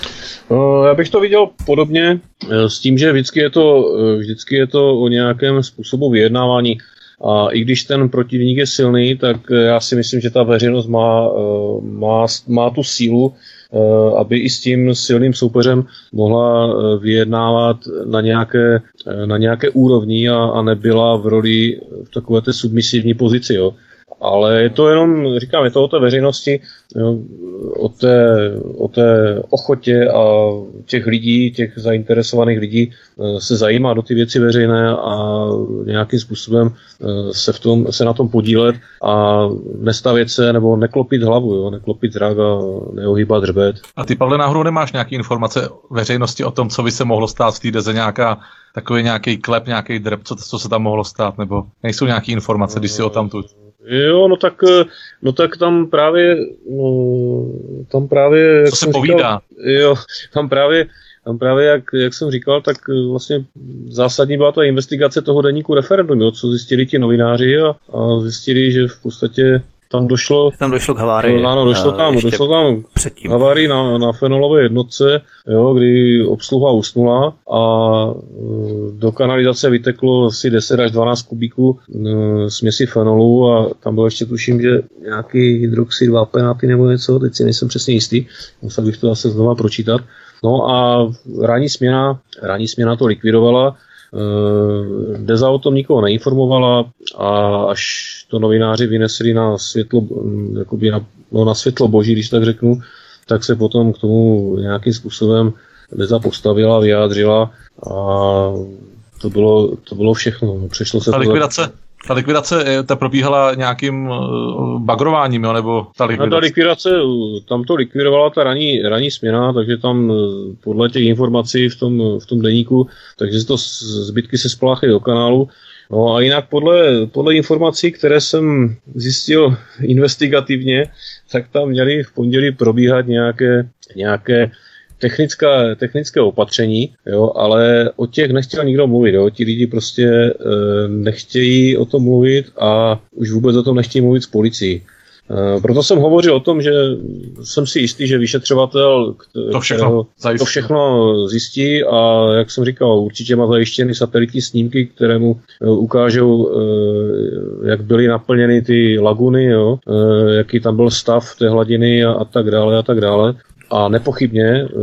No, já bych to viděl podobně eh, s tím, že vždycky je to, eh, vždycky je to o nějakém způsobu vyjednávání. A i když ten protivník je silný, tak eh, já si myslím, že ta veřejnost má, má, má tu sílu, aby i s tím silným soupeřem mohla vyjednávat na nějaké, na nějaké úrovni a, a nebyla v roli v takové té submisivní pozici. Jo. Ale je to jenom, říkám, je to o té veřejnosti, o, té, o té ochotě a těch lidí, těch zainteresovaných lidí eh, se zajímá do ty věci veřejné a nějakým způsobem eh, se, v tom, se na tom podílet a nestavět se nebo neklopit hlavu, jo, neklopit zrak a neohýbat hřbet. A ty, Pavle, náhodou nemáš nějaké informace veřejnosti o tom, co by se mohlo stát v té nějaká takový nějaký klep, nějaký drb, co, co se tam mohlo stát, nebo nejsou nějaké informace, když si o tam tu Jo, no tak, eh, no tak tam právě, no, tam právě... Co se povídá? Říkal, jo, tam právě, tam právě, jak, jak jsem říkal, tak eh, vlastně zásadní byla ta investigace toho deníku referendum, jo, co zjistili ti novináři a, a zjistili, že v podstatě tam došlo... Tam došlo k havárii. Ano, došlo tam, došlo tam předtím. havárii na, na fenolové jednotce, jo, kdy obsluha usnula a e, do kanalizace vyteklo asi 10 až 12 kubíků e, směsi fenolu a tam bylo ještě tuším, že nějaký hydroxid vápenáty nebo něco, teď si nejsem přesně jistý, musel bych to zase znova pročítat. No a ranní směna, ranní směna to likvidovala, Deza o tom nikoho neinformovala a až to novináři vynesli na světlo, hm, jakoby na, no na světlo boží, když tak řeknu, tak se potom k tomu nějakým způsobem Deza postavila, vyjádřila a to bylo, to bylo všechno. Přešlo se ta likvidace, ta likvidace eh, ta probíhala nějakým uh, bagrováním, jo, nebo ta likvidace? No, ta likvidace, tam to likvidovala ta ranní, ranní směna, takže tam podle těch informací v tom, v tom deníku, takže to zbytky se spláchají do kanálu. No a jinak podle, podle informací, které jsem zjistil investigativně, tak tam měly v pondělí probíhat nějaké, nějaké technická, technické opatření, jo, ale o těch nechtěl nikdo mluvit. Jo. Ti lidi prostě e, nechtějí o tom mluvit a už vůbec o tom nechtějí mluvit s policií. E, proto jsem hovořil o tom, že jsem si jistý, že vyšetřovatel to všechno, to všechno zjistí a jak jsem říkal, určitě má zajištěny satelitní snímky, které mu e, ukážou, e, jak byly naplněny ty laguny, jo, e, jaký tam byl stav té hladiny a, a tak dále a tak dále a nepochybně uh,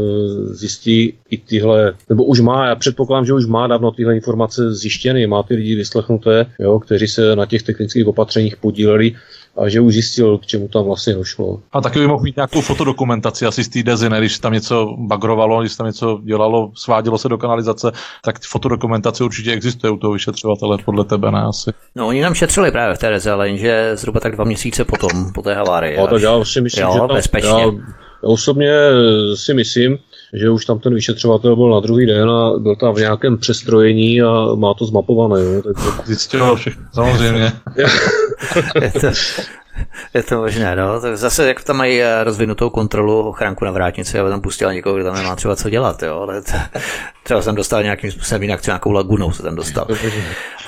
zjistí i tyhle, nebo už má, já předpokládám, že už má dávno tyhle informace zjištěny, má ty lidi vyslechnuté, jo, kteří se na těch technických opatřeních podíleli a že už zjistil, k čemu tam vlastně došlo. A taky by mohl mít nějakou fotodokumentaci asi z té dezy, ne? když tam něco bagrovalo, když tam něco dělalo, svádělo se do kanalizace, tak fotodokumentace určitě existuje u toho vyšetřovatele, podle tebe, ne asi. No oni nám šetřili právě v té deze, ale jenže zhruba tak dva měsíce potom, po té havárii. No, tak já si myslím, jo, že tam, bezpečně. Já, Osobně si myslím, že už tam ten vyšetřovatel byl na druhý den a byl tam v nějakém přestrojení a má to zmapované. Jo, takže... Zjistil všechno, samozřejmě. je, to, možné, no. Tak zase, jak tam mají eh, rozvinutou kontrolu ochránku na vrátnici, aby tam pustila někoho, kdo tam nemá třeba co dělat, jo. Ale to, třeba jsem dostal nějakým způsobem jinak, třeba nějakou lagunou se tam dostal.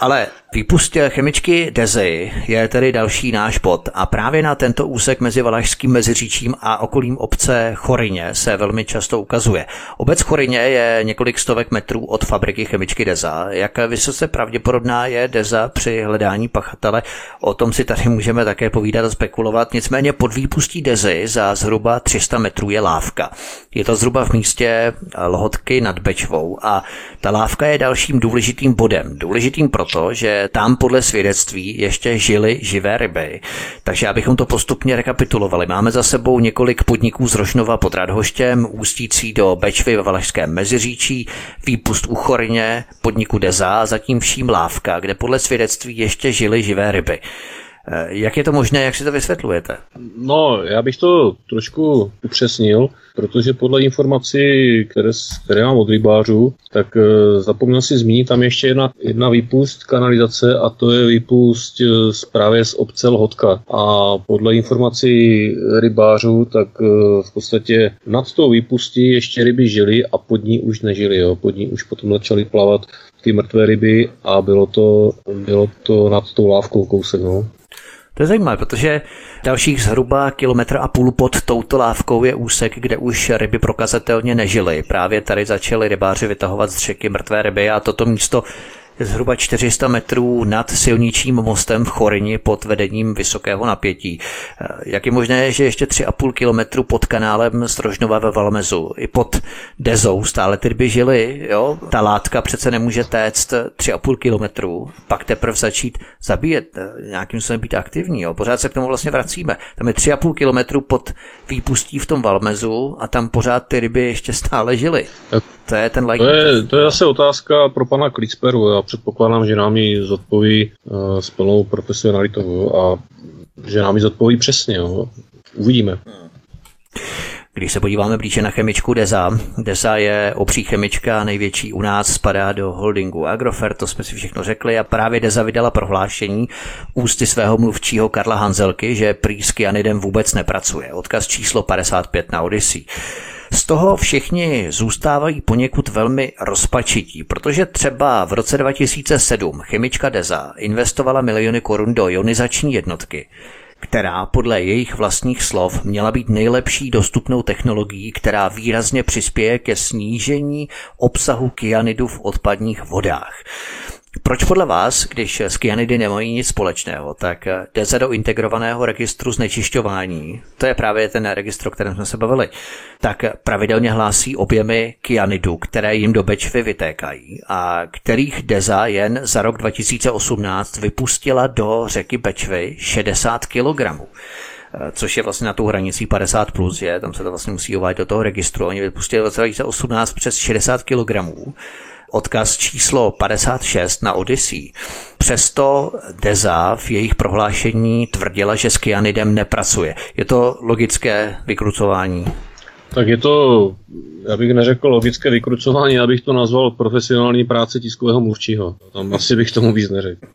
Ale výpust chemičky Dezy je tedy další náš bod a právě na tento úsek mezi Valašským meziříčím a okolím obce Chorině se velmi často ukazuje. Obec Chorině je několik stovek metrů od fabriky chemičky Deza. Jak vysoce pravděpodobná je Deza při hledání pachatele? O tom si tady můžeme také povídat a spekulovat. Nicméně pod výpustí Dezy za zhruba 300 metrů je lávka. Je to zhruba v místě Lhotky nad Bečvou a ta lávka je dalším důležitým bodem. Důležitým proto, že tam podle svědectví ještě žily živé ryby. Takže abychom to postupně rekapitulovali, máme za sebou několik podniků z Rožnova pod Radhoštěm, ústící do Bečvy ve Valašském Meziříčí, výpust u Chorně, podniku Deza a zatím vším Lávka, kde podle svědectví ještě žily živé ryby. Eh, jak je to možné, jak si to vysvětlujete? No, já bych to trošku upřesnil, protože podle informací, které, které mám od rybářů, tak e, zapomněl si zmínit tam ještě jedna, jedna výpust kanalizace a to je výpust e, právě z obce Lhotka. A podle informací rybářů, tak v podstatě nad tou výpustí ještě ryby žily a pod ní už nežily. Jo. Pod ní už potom začaly plavat ty mrtvé ryby a bylo to, bylo to nad tou lávkou kousek. No. To je zajímavé, protože dalších zhruba kilometr a půl pod touto lávkou je úsek, kde už ryby prokazatelně nežily. Právě tady začali rybáři vytahovat z řeky mrtvé ryby a toto místo zhruba 400 metrů nad silničním mostem v Chorini pod vedením vysokého napětí. Eh, jak je možné, že ještě 3,5 kilometru pod kanálem Strožnova ve Valmezu i pod Dezou stále ty ryby žily, jo? Ta látka přece nemůže téct 3,5 kilometru, pak teprve začít zabíjet, eh, nějakým způsobem být aktivní, jo? Pořád se k tomu vlastně vracíme. Tam je 3,5 kilometru pod výpustí v tom Valmezu a tam pořád ty ryby ještě stále žily. To je ten like. To je, to je zase otázka pro pana Klitsperu. Já předpokládám, že nám ji zodpoví uh, s plnou profesionalitou a že nám ji zodpoví přesně. Jo. Uvidíme. Když se podíváme blíže na chemičku Deza, Deza je obří chemička, největší u nás, spadá do holdingu Agrofert, to jsme si všechno řekli a právě Deza vydala prohlášení ústy svého mluvčího Karla Hanzelky, že prý s kyanidem vůbec nepracuje. Odkaz číslo 55 na Odyssey. Z toho všichni zůstávají poněkud velmi rozpačití, protože třeba v roce 2007 chemička Deza investovala miliony korun do ionizační jednotky, která podle jejich vlastních slov měla být nejlepší dostupnou technologií, která výrazně přispěje ke snížení obsahu kyanidu v odpadních vodách. Proč podle vás, když s kyanidy nemají nic společného, tak jde se do integrovaného registru znečišťování, to je právě ten registr, o kterém jsme se bavili, tak pravidelně hlásí objemy kyanidu, které jim do Bečvy vytékají a kterých Deza jen za rok 2018 vypustila do řeky Bečvy 60 kg což je vlastně na tou hranicí 50 plus, je, tam se to vlastně musí uvádět do toho registru. Oni vypustili v roce 2018 přes 60 kg odkaz číslo 56 na Odyssey. Přesto Deza v jejich prohlášení tvrdila, že s kyanidem nepracuje. Je to logické vykrucování? Tak je to, já bych neřekl logické vykrucování, já bych to nazval profesionální práce tiskového mluvčího. Tam asi bych tomu víc neřekl.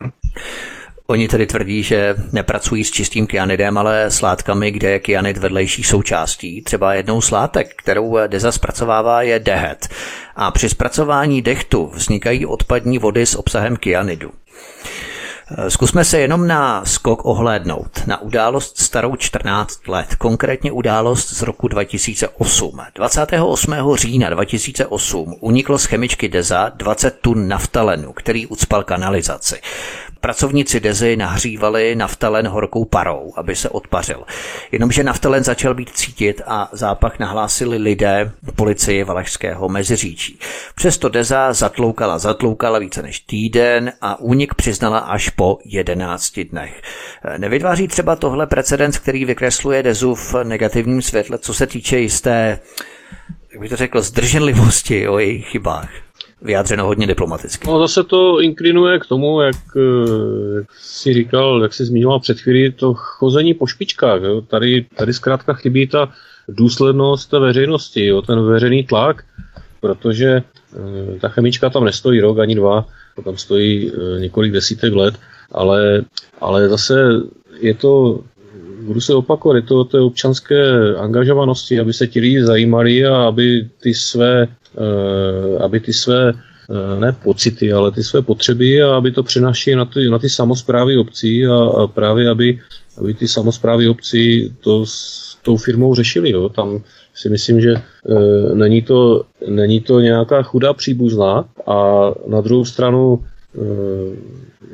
Oni tedy tvrdí, že nepracují s čistým kyanidem, ale s látkami, kde je kyanid vedlejší součástí. Třeba jednou z látek, kterou Deza zpracovává, je dehet. A při zpracování dechtu vznikají odpadní vody s obsahem kyanidu. Zkusme se jenom na skok ohlédnout, na událost starou 14 let, konkrétně událost z roku 2008. 28. října 2008 uniklo z chemičky Deza 20 tun naftalenu, který ucpal kanalizaci. Pracovníci Dezy nahřívali naftalen horkou parou, aby se odpařil. Jenomže naftalen začal být cítit a zápach nahlásili lidé policii Valašského meziříčí. Přesto Deza zatloukala, zatloukala více než týden a únik přiznala až po 11 dnech. Nevytváří třeba tohle precedens, který vykresluje Dezu v negativním světle, co se týče jisté, jak bych to řekl, zdrženlivosti o jejich chybách vyjádřeno hodně diplomaticky. No zase to inklinuje k tomu, jak, eh, jak si říkal, jak si zmínila před chvíli, to chození po špičkách. Jo. Tady, tady zkrátka chybí ta důslednost té veřejnosti, jo, ten veřejný tlak, protože e, ta chemička tam nestojí rok ani dva, to tam stojí e, několik desítek let, ale, ale zase je to, budu se opakovat, je to o té občanské angažovanosti, aby se ti lidi zajímali a aby ty své Eh, aby ty své eh, ne pocity, ale ty své potřeby a aby to přenašili na ty, na ty samozprávy obcí a, a právě aby, aby ty samozprávy obcí to s tou firmou řešili. Jo. Tam si myslím, že e, není, to, není to nějaká chudá příbuzná a na druhou stranu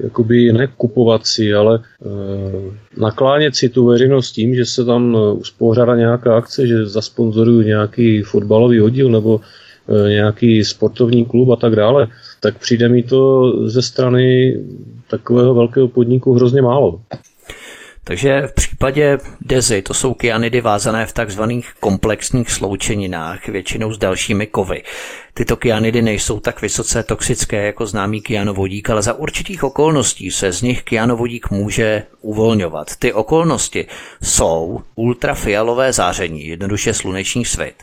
jakoby nekupovat si, ale e, naklánět si tu veřejnost tím, že se tam uspořádá nějaká akce, že zasponzorují nějaký fotbalový oddíl nebo nějaký sportovní klub a tak dále, tak přijde mi to ze strany takového velkého podniku hrozně málo. Takže v případě dezy to jsou kyanidy vázané v takzvaných komplexních sloučeninách, většinou s dalšími kovy. Tyto kyanidy nejsou tak vysoce toxické jako známý kyanovodík, ale za určitých okolností se z nich kyanovodík může uvolňovat. Ty okolnosti jsou ultrafialové záření, jednoduše sluneční svět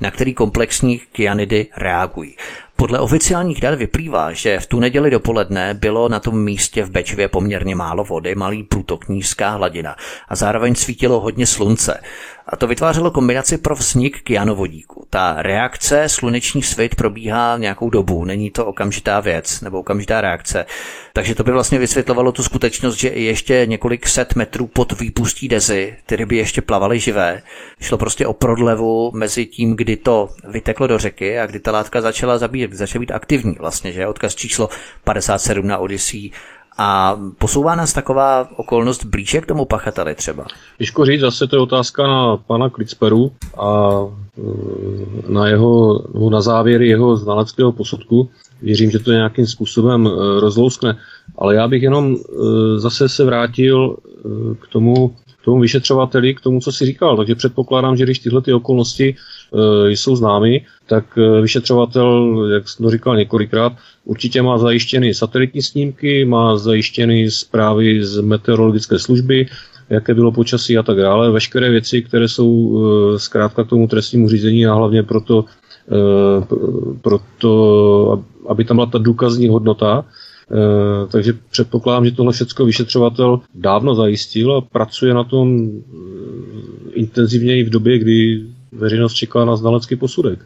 na který komplexní kyanidy reagují. Podle oficiálních dat vyplývá, že v tu neděli dopoledne bylo na tom místě v Bečvě poměrně málo vody, malý průtok, nízká hladina a zároveň svítilo hodně slunce. A to vytvářelo kombinaci pro vznik kyanovodíku. Ta reakce sluneční svit probíhá nějakou dobu, není to okamžitá věc nebo okamžitá reakce. Takže to by vlastně vysvětlovalo tu skutečnost, že i ještě několik set metrů pod výpustí dezy ty ryby ještě plavaly živé. Šlo prostě o prodlevu mezi tím, kdy to vyteklo do řeky a kdy ta látka začala zabíjet, začala být aktivní vlastně, že odkaz číslo 57 na Odyssey a posouvá nás taková okolnost blíže k tomu pachateli třeba? Těžko říct, zase to je otázka na pana Klitsperu a e, na, jeho, na závěr jeho znaleckého posudku. Věřím, že to nějakým způsobem e, rozlouskne. Ale já bych jenom e, zase se vrátil k tomu, k tomu vyšetřovateli, k tomu, co si říkal. Takže předpokládám, že když tyhle ty okolnosti jsou známy, tak vyšetřovatel, jak jsem to říkal několikrát, určitě má zajištěny satelitní snímky, má zajištěny zprávy z meteorologické služby, jaké bylo počasí a tak dále. Veškeré věci, které jsou e, zkrátka k tomu trestnímu řízení a hlavně proto, proto aby tam byla ta důkazní hodnota, takže předpokládám, že tohle všechno vyšetřovatel dávno zajistil a pracuje na tom intenzivně i v době, kdy veřejnost čeká na znalecký posudek.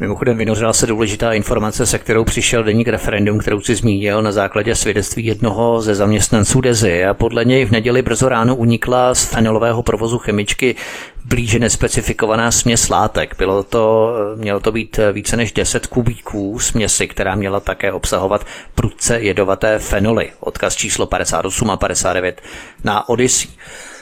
Mimochodem vynořila se důležitá informace, se kterou přišel deník referendum, kterou si zmínil na základě svědectví jednoho ze zaměstnanců Dezy a podle něj v neděli brzo ráno unikla z fenolového provozu chemičky blíže nespecifikovaná směs látek. Bylo to, mělo to být více než 10 kubíků směsi, která měla také obsahovat prudce jedovaté fenoly. Odkaz číslo 58 a 59 na Odyssey.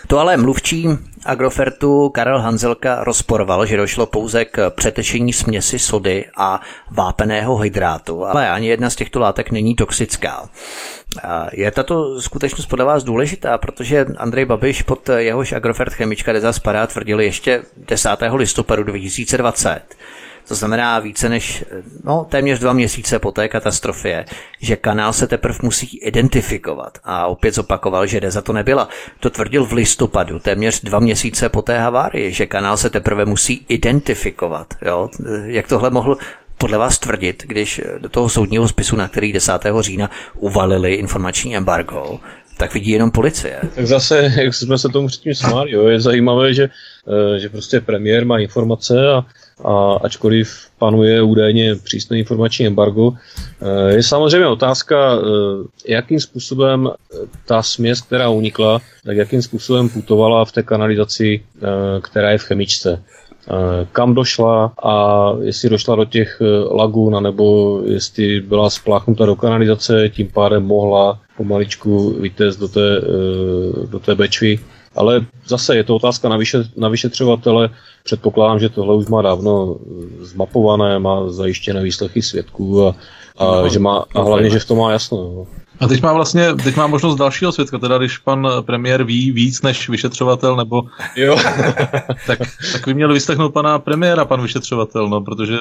To ale mluvčí Agrofertu Karel Hanzelka rozporoval, že došlo pouze k přetečení směsi sody a vápeného hydrátu, ale ani jedna z těchto látek není toxická. Je tato skutečnost podle vás důležitá, protože Andrej Babiš pod jehož Agrofert chemička Deza spadá tvrdil ještě 10. listopadu 2020, to znamená více než, no, téměř dva měsíce po té katastrofě, že kanál se teprve musí identifikovat. A opět zopakoval, že Deza to nebyla. To tvrdil v listopadu, téměř dva měsíce po té havárii, že kanál se teprve musí identifikovat. Jo? Jak tohle mohl podle vás tvrdit, když do toho soudního spisu, na který 10. října uvalili informační embargo, tak vidí jenom policie. Tak zase, jak jsme se tomu předtím smáli, jo, je zajímavé, že, eh, že prostě premiér má informace a a ačkoliv panuje údajně přísné informační embargo. Eh, je samozřejmě otázka, eh, jakým způsobem eh, ta směs, která unikla, tak jakým způsobem putovala v té kanalizaci, která je v chemičce. Kam došla a jestli došla do těch lagun, nebo jestli byla spláchnuta do kanalizace, tím pádem mohla pomaličku vytéct do té, do té bečvy ale zase je to otázka na, vyšet, na vyšetřovatele. Předpokládám, že tohle už má dávno eh, zmapované, má zajištěné výslechy svědků a, a, no, že má, a hlavně, že v tom má jasno. No. A teď má vlastně, teď má možnost dalšího svědka, teda když pan premiér ví víc než vyšetřovatel, nebo... Jo. tak, tak by měl vyslechnout pana premiéra, pan vyšetřovatel, no, protože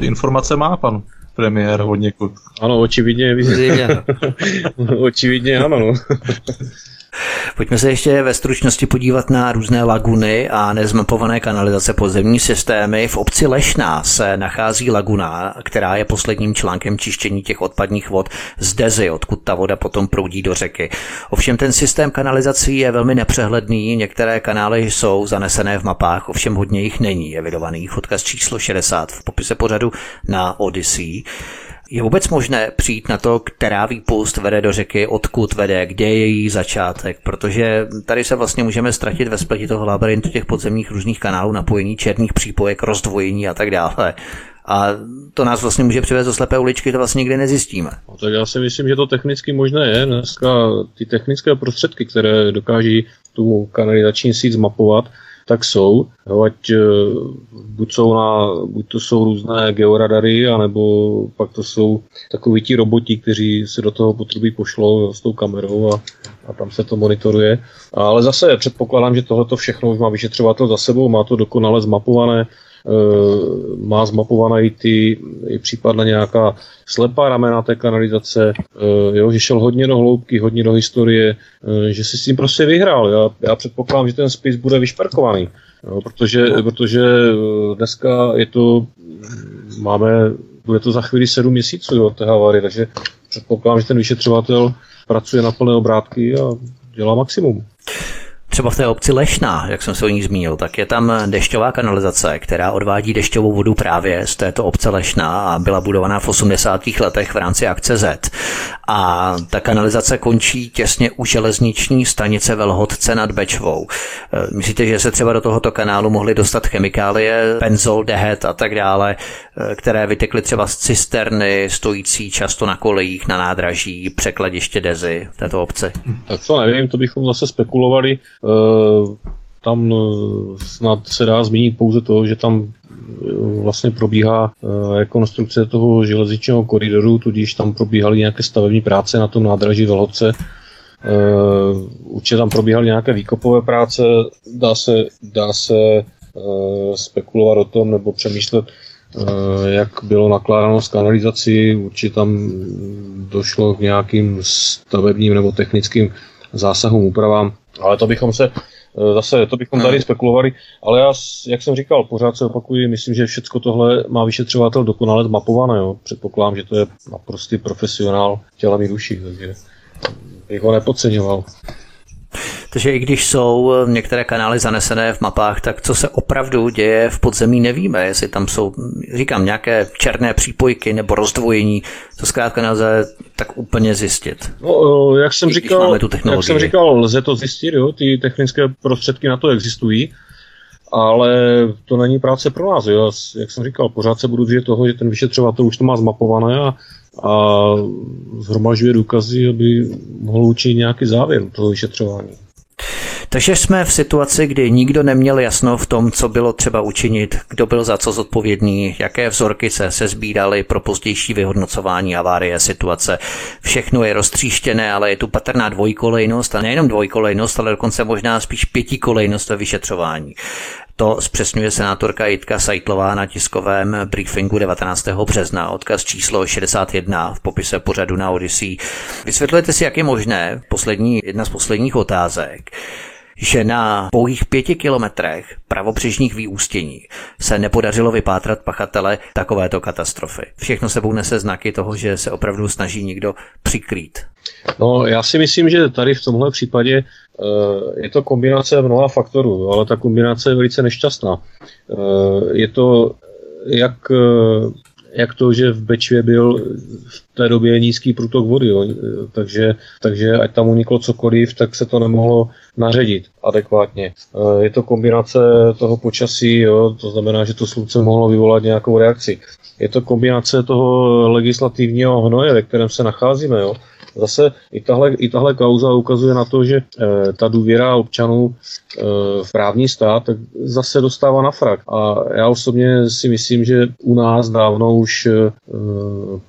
ty informace má pan premiér hodně kut. Ano, očividně. očividně ano, no. Pojďme se ještě ve stručnosti podívat na různé laguny a nezmapované kanalizace podzemní systémy. V obci Lešná se nachází laguna, která je posledním článkem čištění těch odpadních vod z Dezy, odkud ta voda potom proudí do řeky. Ovšem ten systém kanalizací je velmi nepřehledný, některé kanály jsou zanesené v mapách, ovšem hodně jich není evidovaných. Odkaz číslo 60 v popise pořadu na Odyssey. Je vůbec možné přijít na to, která výpust vede do řeky, odkud vede, kde je její začátek, protože tady se vlastně můžeme ztratit ve spleti toho labirintu těch podzemních různých kanálů, napojení černých přípojek, rozdvojení a tak dále. A to nás vlastně může přivést do slepé uličky, to vlastně nikdy nezjistíme. No, tak já si myslím, že to technicky možné je. Dneska ty technické prostředky, které dokáží tu kanalizační síť zmapovat, tak jsou. Jo, ať e, buď, jsou na, buď to jsou různé georadary, anebo pak to jsou takoví ti roboti, kteří se do toho potrubí pošlou jo, s tou kamerou a, a tam se to monitoruje. Ale zase předpokládám, že tohle všechno už má vyšetřovatel za sebou, má to dokonale zmapované, Eh, má zmapované ty i případně nějaká slepá ramena té kanalizace, eh, jo, že šel hodně do hloubky, hodně do historie, eh, že si s tím prostě vyhrál. Já, já předpokládám, že ten spis bude vyšperkovaný, jo, protože, protože dneska je to, máme, bude to za chvíli sedm měsíců jo, té havárie, takže předpokládám, že ten vyšetřovatel pracuje na plné obrátky a dělá maximum. Třeba v té obci Lešná, jak jsem se o ní zmínil, tak je tam dešťová kanalizace, která odvádí dešťovou vodu právě z této obce Lešná a byla budovaná v 80. letech v rámci akce Z. A ta kanalizace končí těsně u železniční stanice Velhodce nad Bečvou. E, myslíte, že se třeba do tohoto kanálu mohly dostat chemikálie, benzol, dehet a tak dále, e, které vytekly třeba z cisterny, stojící často na kolejích, na nádraží, překladiště Dezy v této obci? Tak to nevím, to bychom zase spekulovali. Eh, tam eh, snad se dá zmínit pouze to, že tam eh, vlastně probíhá rekonstrukce toho železničního koridoru, tudíž tam probíhaly nějaké stavební práce na tom nádraží Velhodce. Určitě tam probíhaly nějaké výkopové práce, dá se, dá se spekulovat o tom nebo přemýšlet, jak bylo nakládáno s kanalizací. Určitě tam došlo k nějakým stavebním nebo technickým zásahům, úpravám. Ale to bychom se eh, zase, to bychom tady spekulovali, ale já, jak jsem říkal, pořád se opakuji, myslím, že všechno tohle má vyšetřovatel dokonale zmapované, jo. Předpokládám, že to je naprostý profesionál těla mi duší, takže bych ho nepodceňoval. Takže i když jsou eh, některé kanály zanesené v mapách, tak co se opravdu děje v podzemí nevíme, jestli tam jsou, říkám, nějaké černé přípojky nebo rozdvojení, to zkrátka nelze tak úplně zjistit. No, eh, jak jsem, říkal, jak jsem říkal, lze to zjistit, jo, ty technické prostředky na to existují, ale to není práce pro nás. Jo. Jak jsem říkal, pořád se budu držet toho, že ten vyšetřovatel už to má zmapované a, a zhromažuje důkazy, aby mohl učinit nějaký závěr toho vyšetřování. Takže jsme v situaci, kdy nikdo neměl jasno v tom, co bylo třeba učinit, kdo byl za co zodpovědný, jaké vzorky se se sbíraly pro pozdější vyhodnocování havárie situace. Všechno je roztříštěné, ale je tu patrná dvojkolejnost a nejenom dvojkolejnost, ale dokonce možná spíš pětikolejnost ve vyšetřování. To zpřesňuje senátorka Jitka Sajtlová na tiskovém briefingu 19. března, odkaz číslo 61 v popise pořadu na Odyssey. Vysvětlujete si, jak je možné, poslední, jedna z posledních otázek, že na pouhých pěti kilometrech pravobřežních výústění se nepodařilo vypátrat pachatele takovéto katastrofy. Všechno sebou nese znaky toho, že se opravdu snaží někdo přikrýt. No, já si myslím, že tady v tomhle případě uh, je to kombinace mnoha faktorů, ale ta kombinace je velice nešťastná. Uh, je to jak uh, jak to, že v Bečvě byl v té době nízký průtok vody, jo. Takže, takže ať tam uniklo cokoliv, tak se to nemohlo naředit adekvátně. Eh, je to kombinace toho počasí, jo, to znamená, že to slunce mohlo vyvolat nějakou reakci. Je to kombinace toho legislativního hnoje, ve kterém se nacházíme. Jo. Zase i tahle, i tahle kauza ukazuje na to, že e, ta důvěra občanů e, v právní stát tak zase dostává na frak. A já osobně si myslím, že u nás dávno už e,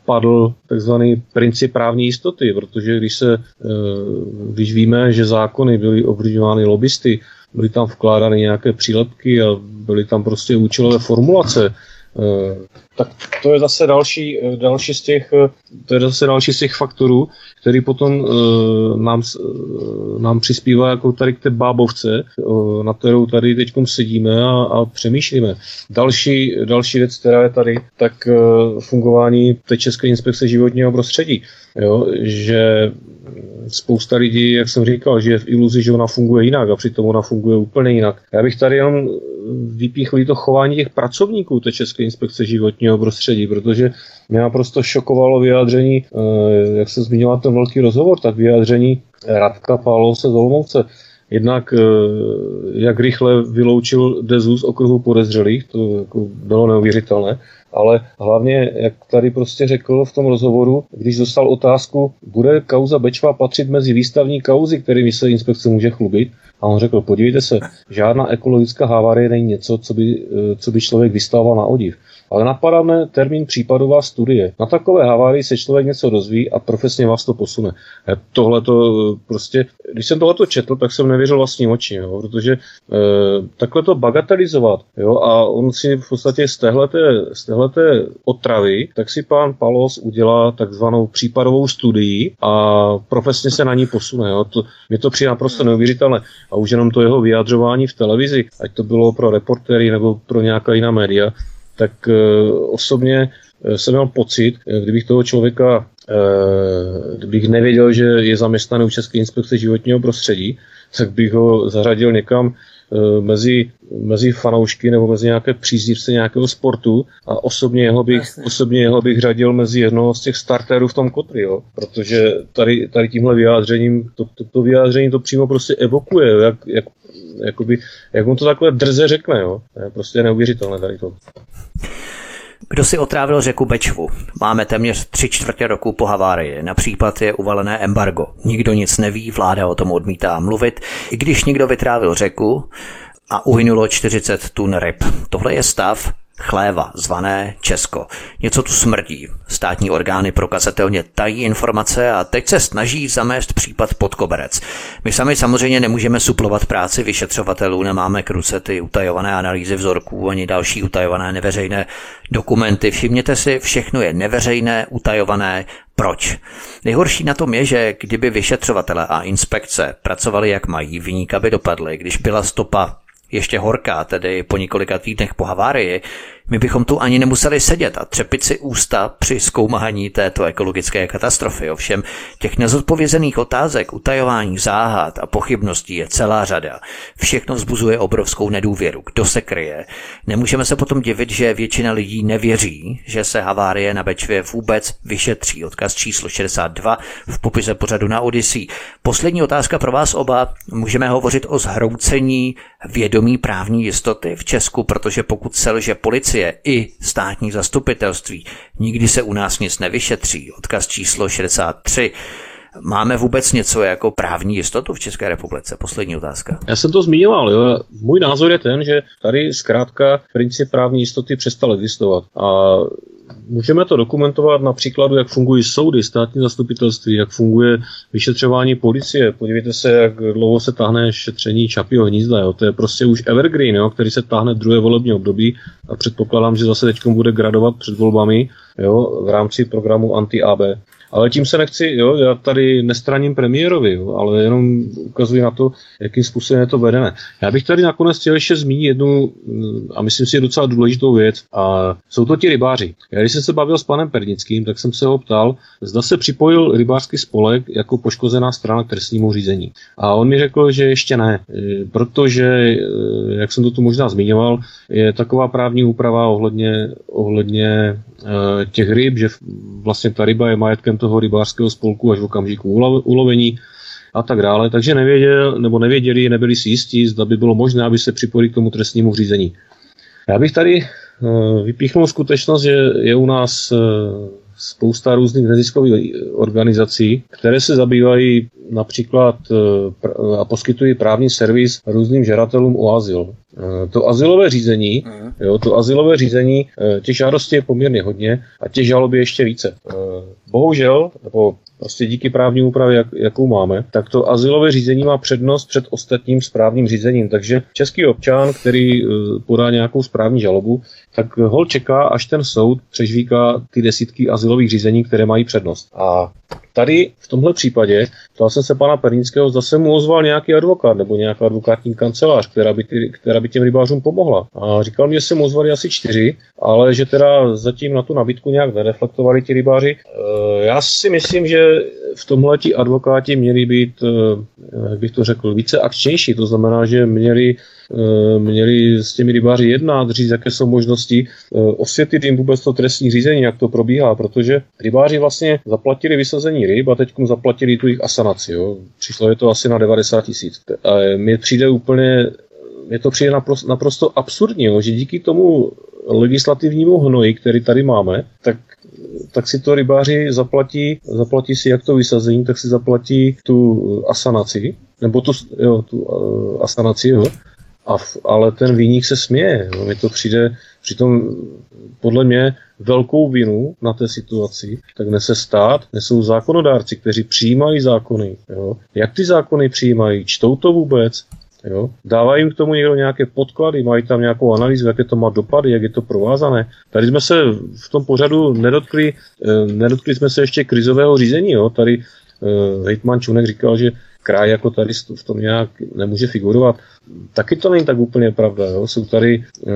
padl takzvaný princip právní jistoty, protože když se, e, když víme, že zákony byly ovlivňovány lobbysty, byly tam vkládány nějaké přílepky a byly tam prostě účelové formulace, tak to je zase další, další z těch, to je zase další z těch faktorů, který potom uh, nám, uh, nám přispívá jako tady k té bábovce, uh, na kterou tady teď sedíme a, a přemýšlíme. Další, další věc, která je tady, tak uh, fungování té České inspekce životního prostředí. Jo, že spousta lidí, jak jsem říkal, že je v iluzi, že ona funguje jinak a přitom ona funguje úplně jinak. Já bych tady jenom vypíchl to chování těch pracovníků té České inspekce životního životního prostředí, protože mě naprosto šokovalo vyjádření, jak se zmiňoval ten velký rozhovor, tak vyjádření Radka Pálose z Olomouce, Jednak jak rychle vyloučil Dezu z okruhu podezřelých, to jako bylo neuvěřitelné ale hlavně, jak tady prostě řekl v tom rozhovoru, když dostal otázku, bude kauza Bečva patřit mezi výstavní kauzy, kterými se inspekce může chlubit, a on řekl, podívejte se, žádná ekologická havárie není něco, co by, eh, co by člověk vystával na odiv. Ale napadá mne termín případová studie. Na takové havárii se člověk něco dozví a profesně vás to posune. Tohle to eh, prostě, když jsem tohle četl, tak jsem nevěřil vlastním očím, jo, protože e, takhle to bagatelizovat, jo, a on si v podstatě z téhleté, z téhleté otravy, tak si pán Palos udělá takzvanou případovou studii a profesně se na ní posune. Jo. To, mě to přijde naprosto neuvěřitelné. A už jenom to jeho vyjadřování v televizi, ať to bylo pro reportéry nebo pro nějaká jiná média, tak uh, osobně uh, jsem měl pocit, uh, kdybych toho člověka, kdybych nevěděl, že je zaměstnaný u České inspekce životního prostředí, tak bych ho zařadil někam mezi, mezi fanoušky nebo mezi nějaké příznivce nějakého sportu a osobně jeho bych, osobně jeho bych řadil mezi jednoho z těch starterů v tom kotri, jo? protože tady, tady tímhle vyjádřením, to, to, to vyjádření to přímo prostě evokuje, jak, jak jakoby, jak on to takhle drze řekne, jo. To je prostě neuvěřitelné tady to. Kdo si otrávil řeku Bečvu? Máme téměř tři čtvrtě roku po havárii. Na případ je uvalené embargo. Nikdo nic neví, vláda o tom odmítá mluvit. I když někdo vytrávil řeku a uhynulo 40 tun ryb. Tohle je stav, chléva, zvané Česko. Něco tu smrdí. Státní orgány prokazatelně tají informace a teď se snaží zamést případ pod koberec. My sami samozřejmě nemůžeme suplovat práci vyšetřovatelů, nemáme k ruce ty utajované analýzy vzorků ani další utajované neveřejné dokumenty. Všimněte si, všechno je neveřejné, utajované, proč? Nejhorší na tom je, že kdyby vyšetřovatele a inspekce pracovali jak mají, vyníka by dopadly, když byla stopa ještě horká, tedy po několika týdnech po havárii, my bychom tu ani nemuseli sedět a třepit si ústa při zkoumání této ekologické katastrofy. Ovšem těch nezodpovězených otázek, utajování záhad a pochybností je celá řada. Všechno vzbuzuje obrovskou nedůvěru. Kdo se kryje? Nemůžeme se potom divit, že většina lidí nevěří, že se havárie na Bečvě vůbec vyšetří. Odkaz číslo 62 v popise pořadu na Odyssey. Poslední otázka pro vás oba. Můžeme hovořit o zhroucení vědomí právní jistoty v Česku, protože pokud selže policie, policie i státní zastupitelství. Nikdy se u nás nic nevyšetří. Odkaz číslo 63. Máme vůbec něco jako právní jistotu v České republice? Poslední otázka. Já jsem to zmiňoval. Jo. Můj názor je ten, že tady zkrátka princip právní jistoty přestal existovat. A Můžeme to dokumentovat na příkladu, jak fungují soudy, státní zastupitelství, jak funguje vyšetřování policie. Podívejte se, jak dlouho se táhne šetření Čapího hnízda. Jo. To je prostě už evergreen, jo, který se táhne druhé volební období a předpokládám, že zase teď bude gradovat před volbami jo, v rámci programu Anti-AB. Ale tím se nechci, jo, já tady nestraním premiérovi, jo, ale jenom ukazuji na to, jakým způsobem je to vedené. Já bych tady nakonec chtěl ještě zmínit jednu, a myslím si, docela důležitou věc, a jsou to ti rybáři. Já když jsem se bavil s panem Pernickým, tak jsem se ho ptal, zda se připojil rybářský spolek jako poškozená strana k trestnímu řízení. A on mi řekl, že ještě ne, e, protože, e, jak jsem to tu možná zmiňoval, je taková právní úprava ohledně, ohledně e, těch ryb, že vlastně ta ryba je majetkem toho rybářského spolku až v okamžiku ulovení a tak dále. Takže nevěděl, nebo nevěděli, nebyli si jistí, zda by bylo možné, aby se připojili k tomu trestnímu řízení. Já bych tady eh, vypíchnul skutečnost, že je u nás eh, spousta různých neziskových organizací, které se zabývají například eh, a poskytují právní servis různým žadatelům o azyl. To azylové řízení, mhm. jo, to azylové řízení, těch žádostí je poměrně hodně a těch žalob je ještě více. Bohužel, nebo prostě díky právní úpravě, jak, jakou máme, tak to asilové řízení má přednost před ostatním správním řízením. Takže český občan, který podá nějakou správní žalobu, tak hol čeká, až ten soud přežvíká ty desítky asilových řízení, které mají přednost. A tady v tomhle případě, ptal jsem se pana Pernického, zase mu ozval nějaký advokát nebo nějaká advokátní kancelář, která by, ty, která by těm rybářům pomohla. A říkal mi, že se mu ozvali asi čtyři, ale že teda zatím na tu nabídku nějak nereflektovali ti rybáři. E, já si myslím, že v tomhle ti advokáti měli být, jak bych to řekl, více akčnější, to znamená, že měli měli s těmi rybáři jednat, říct, jaké jsou možnosti, osvětlit jim vůbec to trestní řízení, jak to probíhá, protože rybáři vlastně zaplatili vysazení ryb a teď zaplatili tu jejich asanaci. Jo. Přišlo je to asi na 90 tisíc. Mně přijde úplně je to přijde naprosto, naprosto absurdní, jo, že díky tomu legislativnímu hnoji, který tady máme, tak tak si to rybáři zaplatí, zaplatí si jak to vysazení, tak si zaplatí tu asanaci, nebo tu, jo, tu uh, asanaci, jo. A, ale ten výnik se směje. Jo. Mně to přijde, přitom podle mě velkou vinu na té situaci, tak nese stát, nesou zákonodárci, kteří přijímají zákony. Jo. Jak ty zákony přijímají? Čtou to vůbec? Jo? Dává jim k tomu někdo nějaké podklady, mají tam nějakou analýzu, jaké to má dopady, jak je to provázané. Tady jsme se v tom pořadu nedotkli, eh, nedotkli jsme se ještě krizového řízení. Jo? Tady eh, hejtman Čunek říkal, že kraj jako tady v tom nějak nemůže figurovat. Taky to není tak úplně pravda. Jo? Jsou tady e,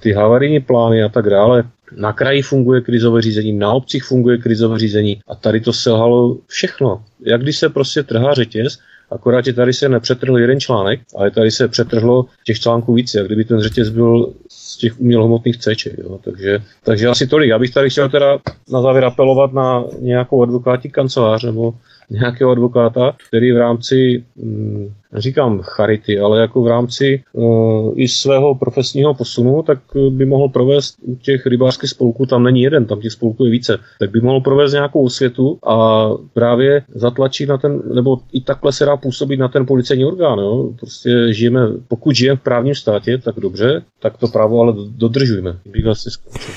ty havarijní plány a tak dále. Na kraji funguje krizové řízení, na obcích funguje krizové řízení a tady to selhalo všechno. Jak když se prostě trhá řetěz, Akorát, že tady se nepřetrhl jeden článek, ale tady se přetrhlo těch článků více, jak kdyby ten řetěz byl z těch umělohmotných ceček. Jo. Takže, takže asi tolik. Já bych tady chtěl teda na závěr apelovat na nějakou advokátní kancelář nebo nějakého advokáta, který v rámci, hm, říkám charity, ale jako v rámci uh, i svého profesního posunu, tak by mohl provést u těch rybářských spolků, tam není jeden, tam těch spolků je více, tak by mohl provést nějakou osvětu a právě zatlačit na ten, nebo i takhle se dá působit na ten policejní orgán. Jo? Prostě žijeme, pokud žijeme v právním státě, tak dobře, tak to právo ale dodržujeme. Bych asi skončil.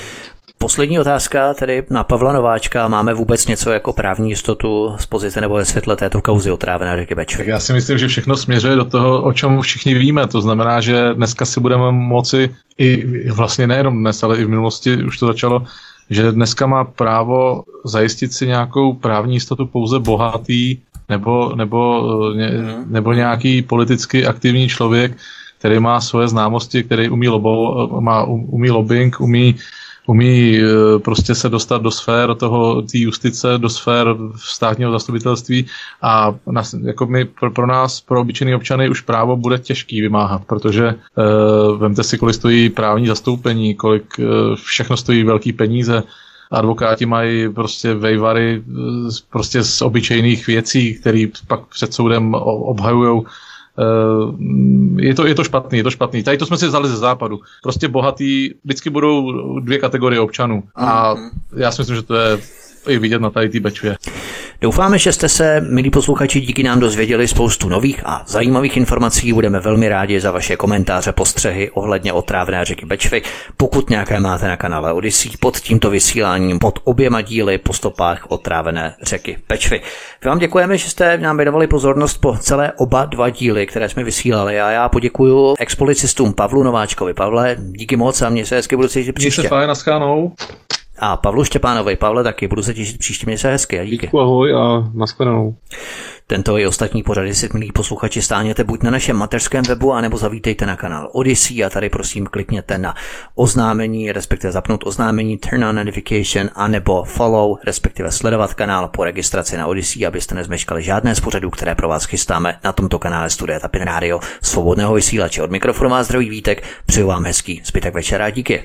Poslední otázka tedy na Pavla Nováčka. Máme vůbec něco jako právní jistotu z pozice nebo ve světle této kauzy otrávené řeky Bečvy? Tak já si myslím, že všechno směřuje do toho, o čem všichni víme. To znamená, že dneska si budeme moci i vlastně nejenom dnes, ale i v minulosti už to začalo, že dneska má právo zajistit si nějakou právní jistotu pouze bohatý nebo, nebo, mhm. nebo nějaký politicky aktivní člověk, který má svoje známosti, který umí, lobo, má, umí lobbying, umí umí eh, prostě se dostat do sfér toho, té justice, do sfér státního zastupitelství a nás, jako my, pro, pro nás, pro obyčejný občany už právo bude těžký vymáhat, protože uh, vemte si, kolik stojí právní zastoupení, kolik uh, všechno stojí velký peníze, advokáti mají prostě vejvary prostě z obyčejných věcí, které pak před soudem obhajují je to, je to špatný, je to špatný. Tady to jsme si vzali ze západu. Prostě bohatý, vždycky budou dvě kategorie občanů. A mhm. já si myslím, že to je i vidět na tady té bečvě. Doufáme, že jste se, milí posluchači, díky nám dozvěděli spoustu nových a zajímavých informací. Budeme velmi rádi za vaše komentáře, postřehy ohledně otrávné řeky Bečvy. Pokud nějaké máte na kanále Odyssey pod tímto vysíláním, pod oběma díly po stopách otrávené řeky Bečvy. My vám děkujeme, že jste nám věnovali pozornost po celé oba dva díly, které jsme vysílali. A já poděkuji expolicistům Pavlu Nováčkovi. Pavle, díky moc a mě se hezky budu cítit příště. Mějte fajn, a Pavlu Štěpánovi. Pavle, taky budu se těšit příště, měj se hezky a díky. Díky, ahoj a nashledanou. Tento i ostatní pořady si, milí posluchači, stáhněte buď na našem mateřském webu, anebo zavítejte na kanál Odyssey a tady prosím klikněte na oznámení, respektive zapnout oznámení, turn on notification, anebo follow, respektive sledovat kanál po registraci na Odyssey, abyste nezmeškali žádné z pořadů, které pro vás chystáme na tomto kanále Studia Tapin Radio, svobodného vysílače. Od mikrofonu vás zdraví Vítek, přeju vám hezký zbytek večera a díky.